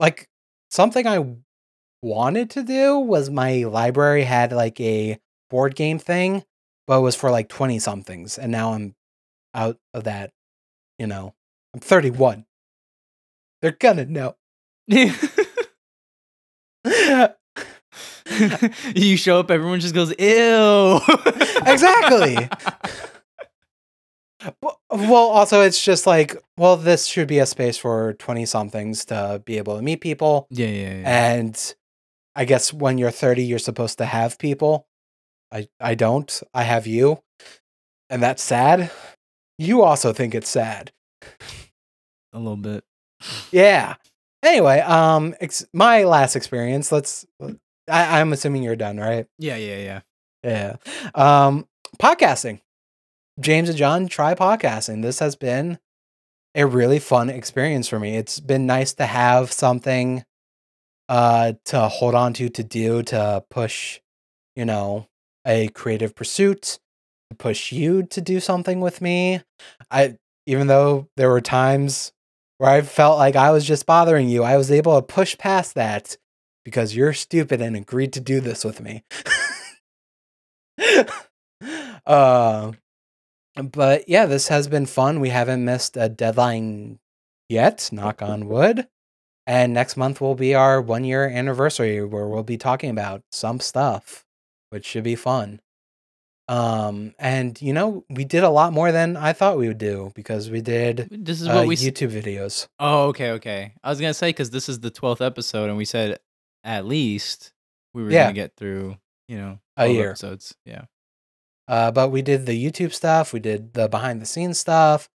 Like something I wanted to do was my library had like a board game thing, but it was for like 20 somethings. And now I'm out of that, you know. I'm 31. They're gonna know. you show up, everyone just goes, "Ew." Exactly. Well, well, also, it's just like, well, this should be a space for 20 somethings to be able to meet people. Yeah, yeah, yeah. And I guess when you're 30, you're supposed to have people. I, I don't. I have you. And that's sad. You also think it's sad. a little bit. Yeah. Anyway, um, ex- my last experience. Let's. I, I'm assuming you're done, right? Yeah, yeah, yeah. Yeah. Um, podcasting. James and John try podcasting. This has been a really fun experience for me. It's been nice to have something uh to hold on to to do to push, you know, a creative pursuit, to push you to do something with me. I even though there were times where I felt like I was just bothering you, I was able to push past that because you're stupid and agreed to do this with me. uh, but yeah, this has been fun. We haven't missed a deadline yet, knock on wood. And next month will be our one year anniversary where we'll be talking about some stuff, which should be fun. Um, and you know, we did a lot more than I thought we would do because we did This is uh, what we. s- YouTube videos. Oh, okay, okay. I was gonna say because this is the twelfth episode, and we said at least we were Yeah. gonna get through, you know, A 12 year. episodes. Yeah. Uh, but we did the YouTube stuff, we did the behind the scenes stuff.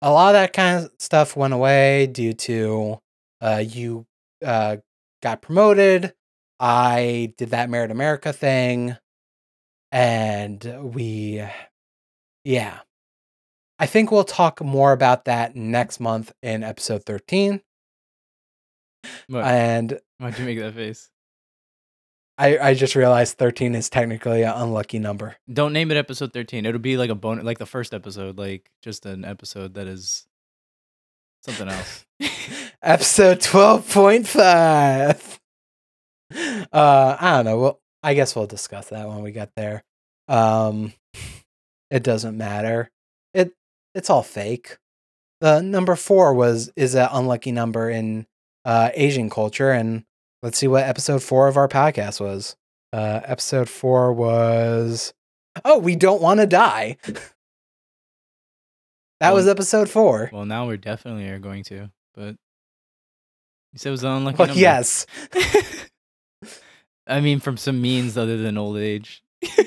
A lot of that kind of stuff went away due to uh, you uh, got promoted. I did that Merit America thing. And we, yeah. I think we'll talk more about that next month in episode 13. What? And Why'd you make that face? I, I just realized 13 is technically an unlucky number. Don't name it episode thirteen. It'll be like a bonus, like the first episode, like just an episode that is something else. episode 12.5 uh i don't know well i guess we'll discuss that when we get there. Um it doesn't matter. It it's all fake. The number four was is an unlucky number in uh asian culture and let's see what episode four of our podcast was. Uh episode four was oh we don't want to die. That was episode four. well, now we're definitely are going to, but you said it was an unlucky well number. yes I mean, from some means other than old age. but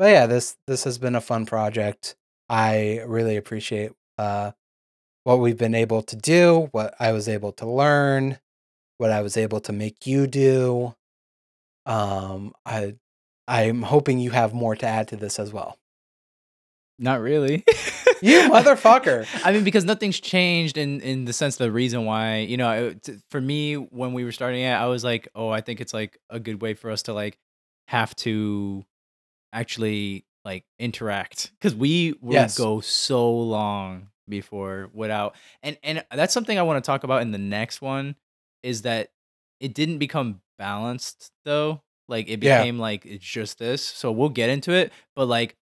yeah, this this has been a fun project. I really appreciate uh, what we've been able to do, what I was able to learn, what I was able to make you do. Um, I I'm hoping you have more to add to this as well. Not really. You motherfucker. I mean, because nothing's changed in in the sense of the reason why you know it, for me when we were starting it, I was like, oh, I think it's like a good way for us to like have to actually like interact because we would Yes. go so long before without and and that's something I want to talk about in the next one is that it didn't become balanced though like it Yeah. became like it's just this so we'll get into it but like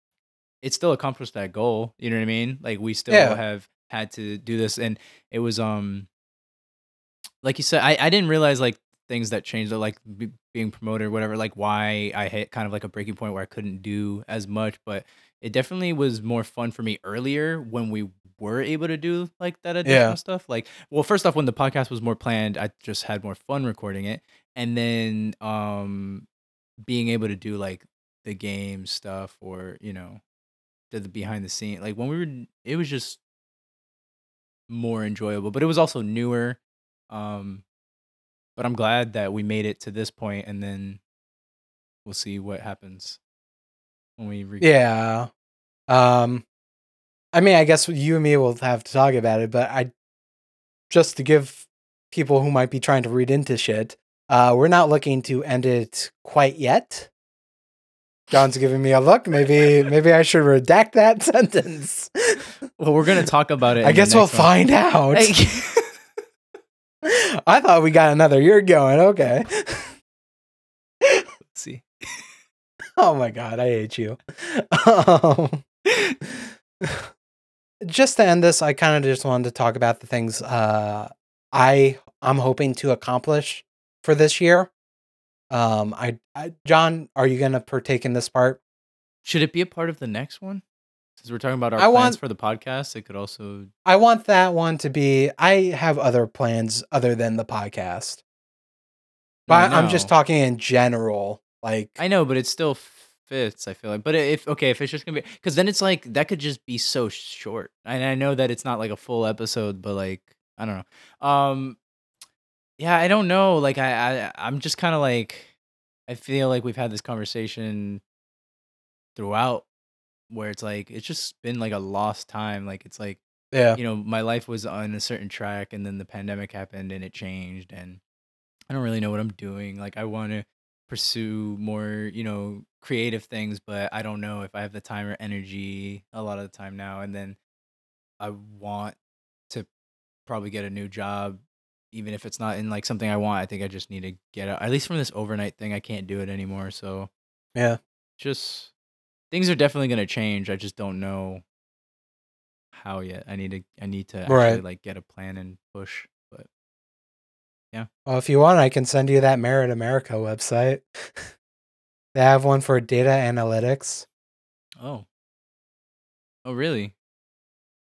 it still accomplished that goal you know what i mean like we still Yeah. have had to do this and it was um like you said i, I didn't realize like things that changed like be, being promoted or whatever like why i hit kind of like a breaking point where i couldn't do as much but it definitely was more fun for me earlier when we were able to do like that additional Yeah. stuff like well first off when the podcast was more planned i just had more fun recording it and then um being able to do like the game stuff or you know the, the behind the scene like when we were it was just more enjoyable but it was also newer um but i'm glad that we made it to this point and then we'll see what happens when we re- Yeah. Um I mean, I guess you and me will have to talk about it, but I just to give people who might be trying to read into shit, uh we're not looking to end it quite yet. John's giving me a look. Maybe maybe I should redact that sentence. well we're gonna talk about it I guess we'll one. find out. I thought we got another year going. Okay. Let's see Oh my god, I hate you. Um, just to end this, I kind of just wanted to talk about the things uh, I I'm hoping to accomplish for this year. Um, I, I John, are you gonna partake in this part? should it be a part of the next one since we're talking about our I plans want- for the podcast it could also I want that one to be. I have other plans other than the podcast, but I'm just talking in general. Like, I know, but it still fits. I feel like, but if okay, if it's just gonna be, because then it's like that could just be so short. And I know that it's not like a full episode, but like I don't know. Um, yeah, I don't know. Like I, I I'm just kind of like I feel like we've had this conversation throughout, where it's like it's just been like a lost time. Like it's like yeah, you know my life was on a certain track, and then the pandemic happened, and it changed, and I don't really know what I'm doing. Like I want to pursue more, you know, creative things, but I don't know if I have the time or energy a lot of the time now. And then I want to probably get a new job even if it's not in like something I want, I think I just need to get out. At least from this overnight thing, I can't do it anymore. So Yeah. just things are definitely gonna change. I just don't know how yet. I need to I need to actually Right. like get a plan and push. But yeah. Well, if you want, I can send you that Merit America website. they have one for data analytics. oh. Oh really?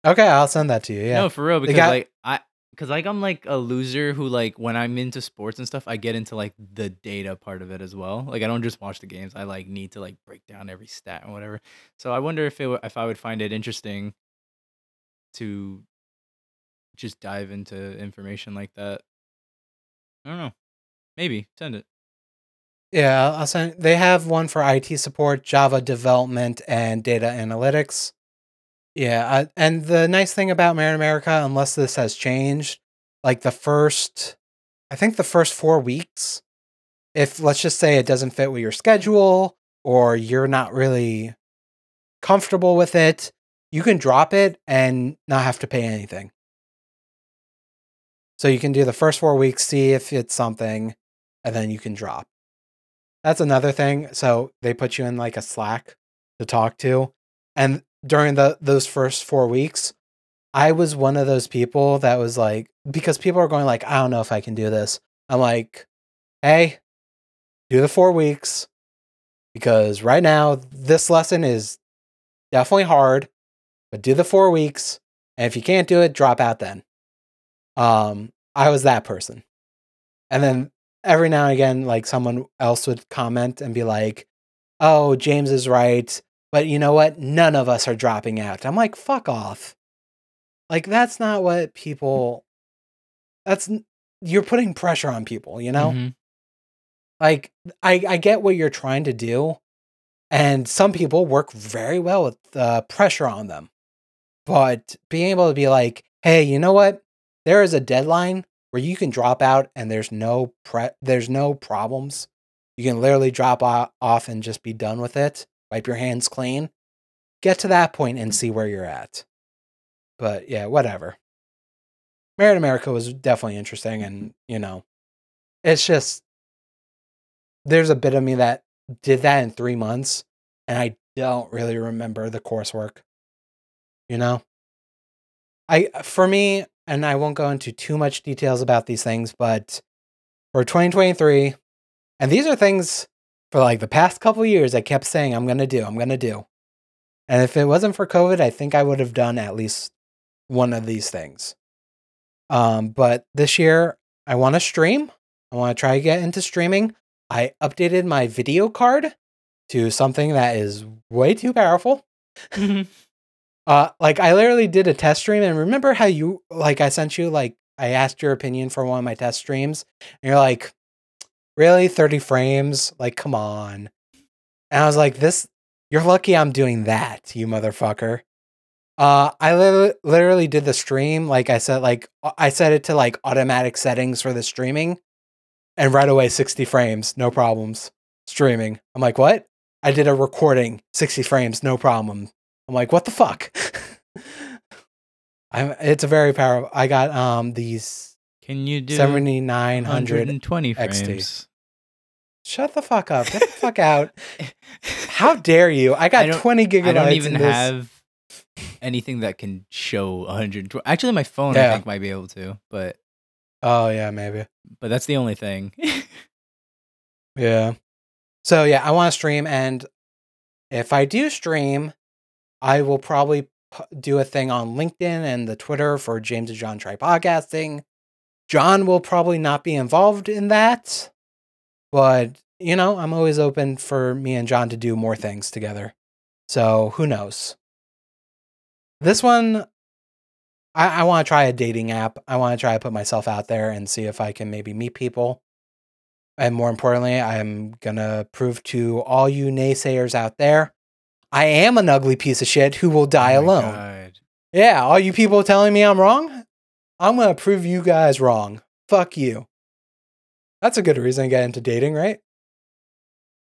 Okay, I'll send that to you. Yeah. No, for real, because got- like I because like I'm like a loser who like when I'm into sports and stuff, I get into like the data part of it as well. Like I don't just watch the games; I like need to like break down every stat and whatever. So I wonder if it if I would find it interesting to just dive into information like that. I don't know. Maybe send it. Yeah, I'll send. They have one for IT support, Java development, and data analytics. Yeah, I, and the nice thing about Merit America, unless this has changed, like the first, I think the first four weeks, if let's just say it doesn't fit with your schedule or you're not really comfortable with it, you can drop it and not have to pay anything. So you can do the first four weeks, see if it's something, and then you can drop. That's another thing. So they put you in like a Slack to talk to. And during the those first 4 weeks, I was one of those people that was like because people are going like I don't know if I can do this. I'm like, "Hey, do the 4 weeks because right now this lesson is definitely hard, but do the 4 weeks and if you can't do it, drop out then." Um I was that person. And then every now and again, like someone else would comment and be like, "Oh, James is right, but you know what? None of us are dropping out." I'm like, "Fuck off!" Like that's not what people. That's you're putting pressure on people. You know, Mhm. like I I get what you're trying to do, and some people work very well with the pressure on them, but being able to be like, "Hey, you know what? There is a deadline." Where you can drop out and there's no pre- there's no problems. You can literally drop off and just be done with it. Wipe your hands clean. Get to that point and see where you're at. But yeah, whatever. Merit America was definitely interesting, and mm-hmm. you know, it's just there's a bit of me that did that in three months, and I don't really remember the coursework. You know, I uh, for me, and I won't go into too much details about these things, but for 2023, and these are things for like the past couple years I kept saying I'm gonna do, I'm gonna do. And if it wasn't for COVID, I think I would have done at least one of these things. Um, but this year I want to stream. I want to try to get into streaming. I updated my video card to something that is way too powerful. Uh, like I literally did a test stream, and remember how you like I sent you like I asked your opinion for one of my test streams, and you're like, really thirty frames? Like, come on. And I was like, this. You're lucky I'm doing that, you motherfucker. Uh, I li- literally did the stream like I said, like I set it to like automatic settings for the streaming, and right away sixty frames, no problems. Streaming. I'm like, what? I did a recording, sixty frames, no problem. I'm like, what the fuck? I'm, it's a very powerful. I got um these Can you do 7900. 120 XT. frames? Shut the fuck up. Get the fuck out. How dare you? I got I 20 gigabytes. I don't even have anything that can show 120. Actually, my phone Yeah. I think might be able to, but Oh yeah, maybe. but that's the only thing. Yeah. So yeah, I want to stream, and if I do stream, I will probably p- do a thing on LinkedIn and the Twitter for James and John Try Podcasting. John will probably not be involved in that, but you know, I'm always open for me and John to do more things together. So who knows? This one, I, I want to try a dating app. I want to try to put myself out there and see if I can maybe meet people. And more importantly, I'm going to prove to all you naysayers out there I am an ugly piece of shit who will die Oh alone. God. Yeah, all you people telling me I'm wrong, I'm going to prove you guys wrong. Fuck you. That's a good reason to get into dating, right?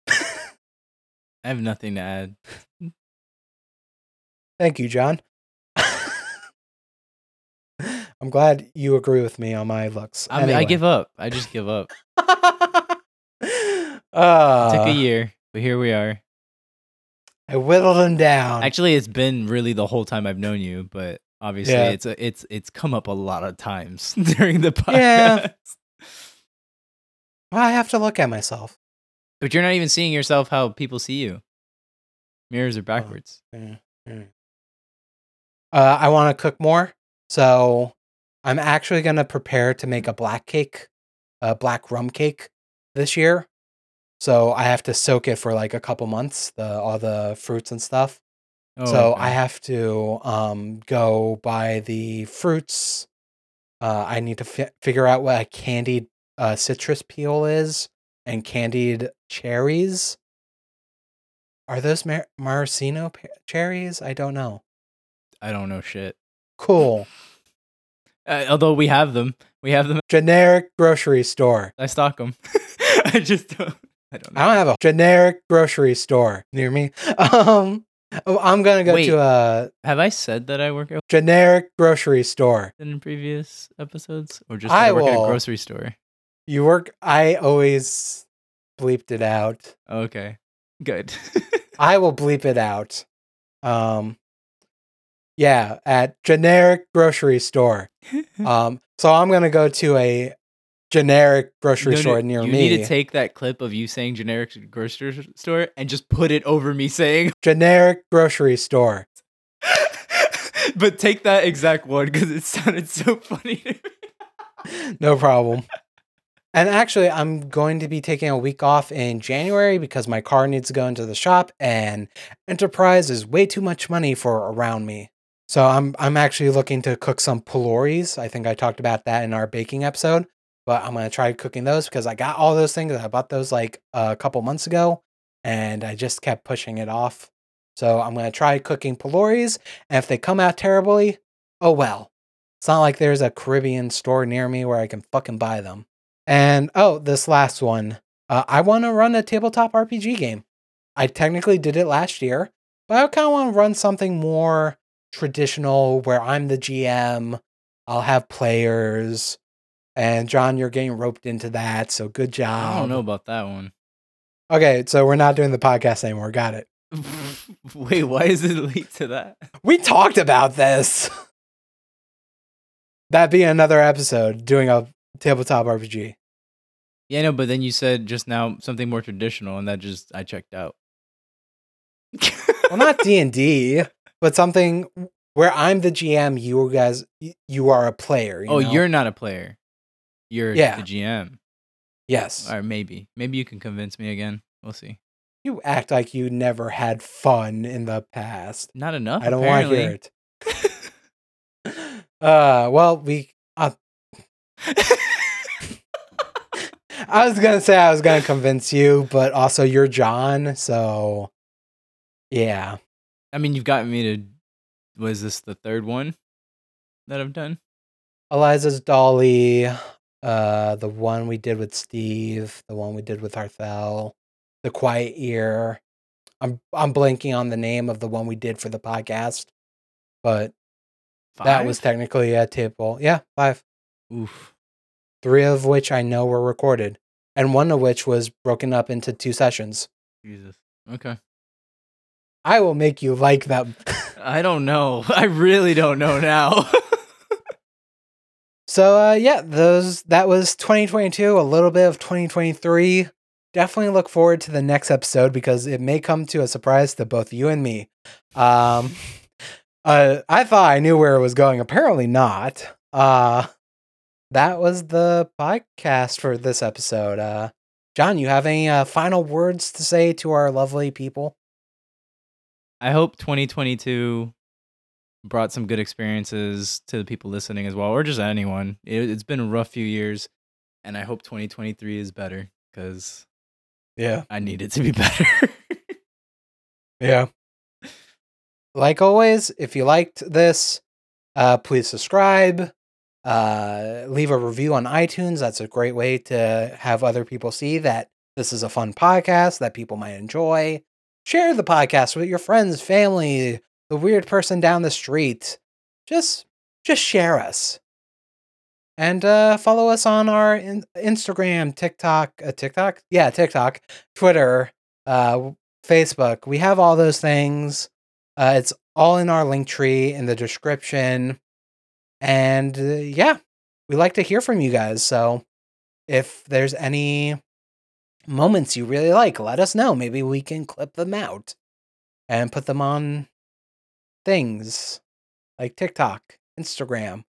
I have nothing to add. Thank you, John. I'm glad you agree with me on my looks. I mean, I give up. I just give up. uh, Took a year, but here we are. I whittled him down. Actually, it's been really the whole time I've known you, but obviously Yeah. it's a, it's it's come up a lot of times during the podcast. Yeah. well, I have to look at myself. But you're not even seeing yourself how people see you. Mirrors are backwards. Yeah, yeah. Uh, I want to cook more, so I'm actually gonna prepare to make a black cake, a black rum cake this year. So I have to soak it for like a couple months, the all the fruits and stuff. Oh, so okay. I have to um go buy the fruits. Uh, I need to fi- figure out what a candied uh, citrus peel is and candied cherries. Are those mar- maraschino pe- cherries? I don't know. I don't know shit. Cool. Uh, although we have them, we have them. Generic grocery store. I stock them. I just don't. I don't know. I don't have a generic grocery store near me. Um, oh, I'm gonna go Wait. to a Have I said that I work at generic grocery store. in previous episodes, or just I I work at will- a grocery store? You work. I always bleeped it out. Okay, good. I will bleep it out. Um, yeah, at generic grocery store. Um, so I'm gonna go to a generic grocery No, no, store near you me. You need to take that clip of you saying generic grocery store and just put it over me saying, generic grocery store. but take that exact one because it sounded so funny. no problem. And actually, I'm going to be taking a week off in January because my car needs to go into the shop, and Enterprise is way too much money for around me. So I'm I'm actually looking to cook some pholouries. I think I talked about that in our baking episode, but I'm gonna try cooking those because I got all those things. I bought those like a couple months ago, and I just kept pushing it off. So I'm gonna try cooking pholouries, and if they come out terribly, oh well. It's not like there's a Caribbean store near me where I can fucking buy them. And oh, this last one. Uh, I want to run a tabletop RPG game. I technically did it last year, but I kind of want to run something more traditional where I'm the GM. I'll have players. And John, you're getting roped into that, so good job. I don't know about that one. Okay, so we're not doing the podcast anymore. Got it. Wait, why is it linked to that? We talked about this. That'd be another episode doing a tabletop RPG. Yeah, no, but then you said just now something more traditional, and that just I checked out. well not d&d but something where i'm the gm you guys you are a player you oh, know? you're not a player. You're Yeah. the GM. yes Or maybe, maybe you can convince me again. We'll see. you act like you never had fun in the past Not enough. i don't want to hear it uh well we uh, i was gonna say i was gonna convince you but also you're john so yeah I mean, you've gotten me to. Was this the third one that I've done? eliza's dolly uh the one we did with steve the one we did with arthel the quiet year i'm i'm blanking on the name of the one we did for the podcast but that was Five? technically a table yeah five Oof. three of which i know were recorded and one of which was broken up into two sessions Jesus. Okay. i will make you like them I don't know. I really don't know now. so uh yeah those that was 2022 a little bit of 2023 definitely look forward to the next episode because it may come to a surprise to both you and me. Um uh i thought i knew where it was going. Apparently not. Uh that was the podcast for this episode. Uh john you have any uh, final words to say to our lovely people? I hope 2022 brought some good experiences to the people listening as well, or just anyone. It, it's been a rough few years, and I hope 2023 is better because yeah I need it to be better. Yeah. Like always, if you liked this, uh, please subscribe. Uh, leave a review on iTunes. That's a great way to have other people see that this is a fun podcast that people might enjoy. Share the podcast with your friends, family, the weird person down the street. Just, just share us. And uh, follow us on our in- Instagram, TikTok, uh, TikTok, yeah, TikTok, Twitter, uh, Facebook. We have all those things. Uh, it's all in our link tree in the description. And uh, yeah, we like to hear from you guys. So if there's any moments you really like, let us know. Maybe we can clip them out and put them on things like TikTok, Instagram.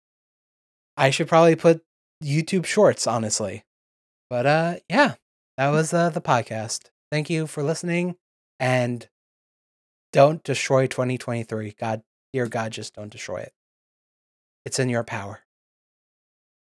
I should probably put YouTube shorts, honestly. But uh yeah, that was uh, the podcast. Thank you for listening and don't destroy 2023. God, dear God, just don't destroy it. It's in your power.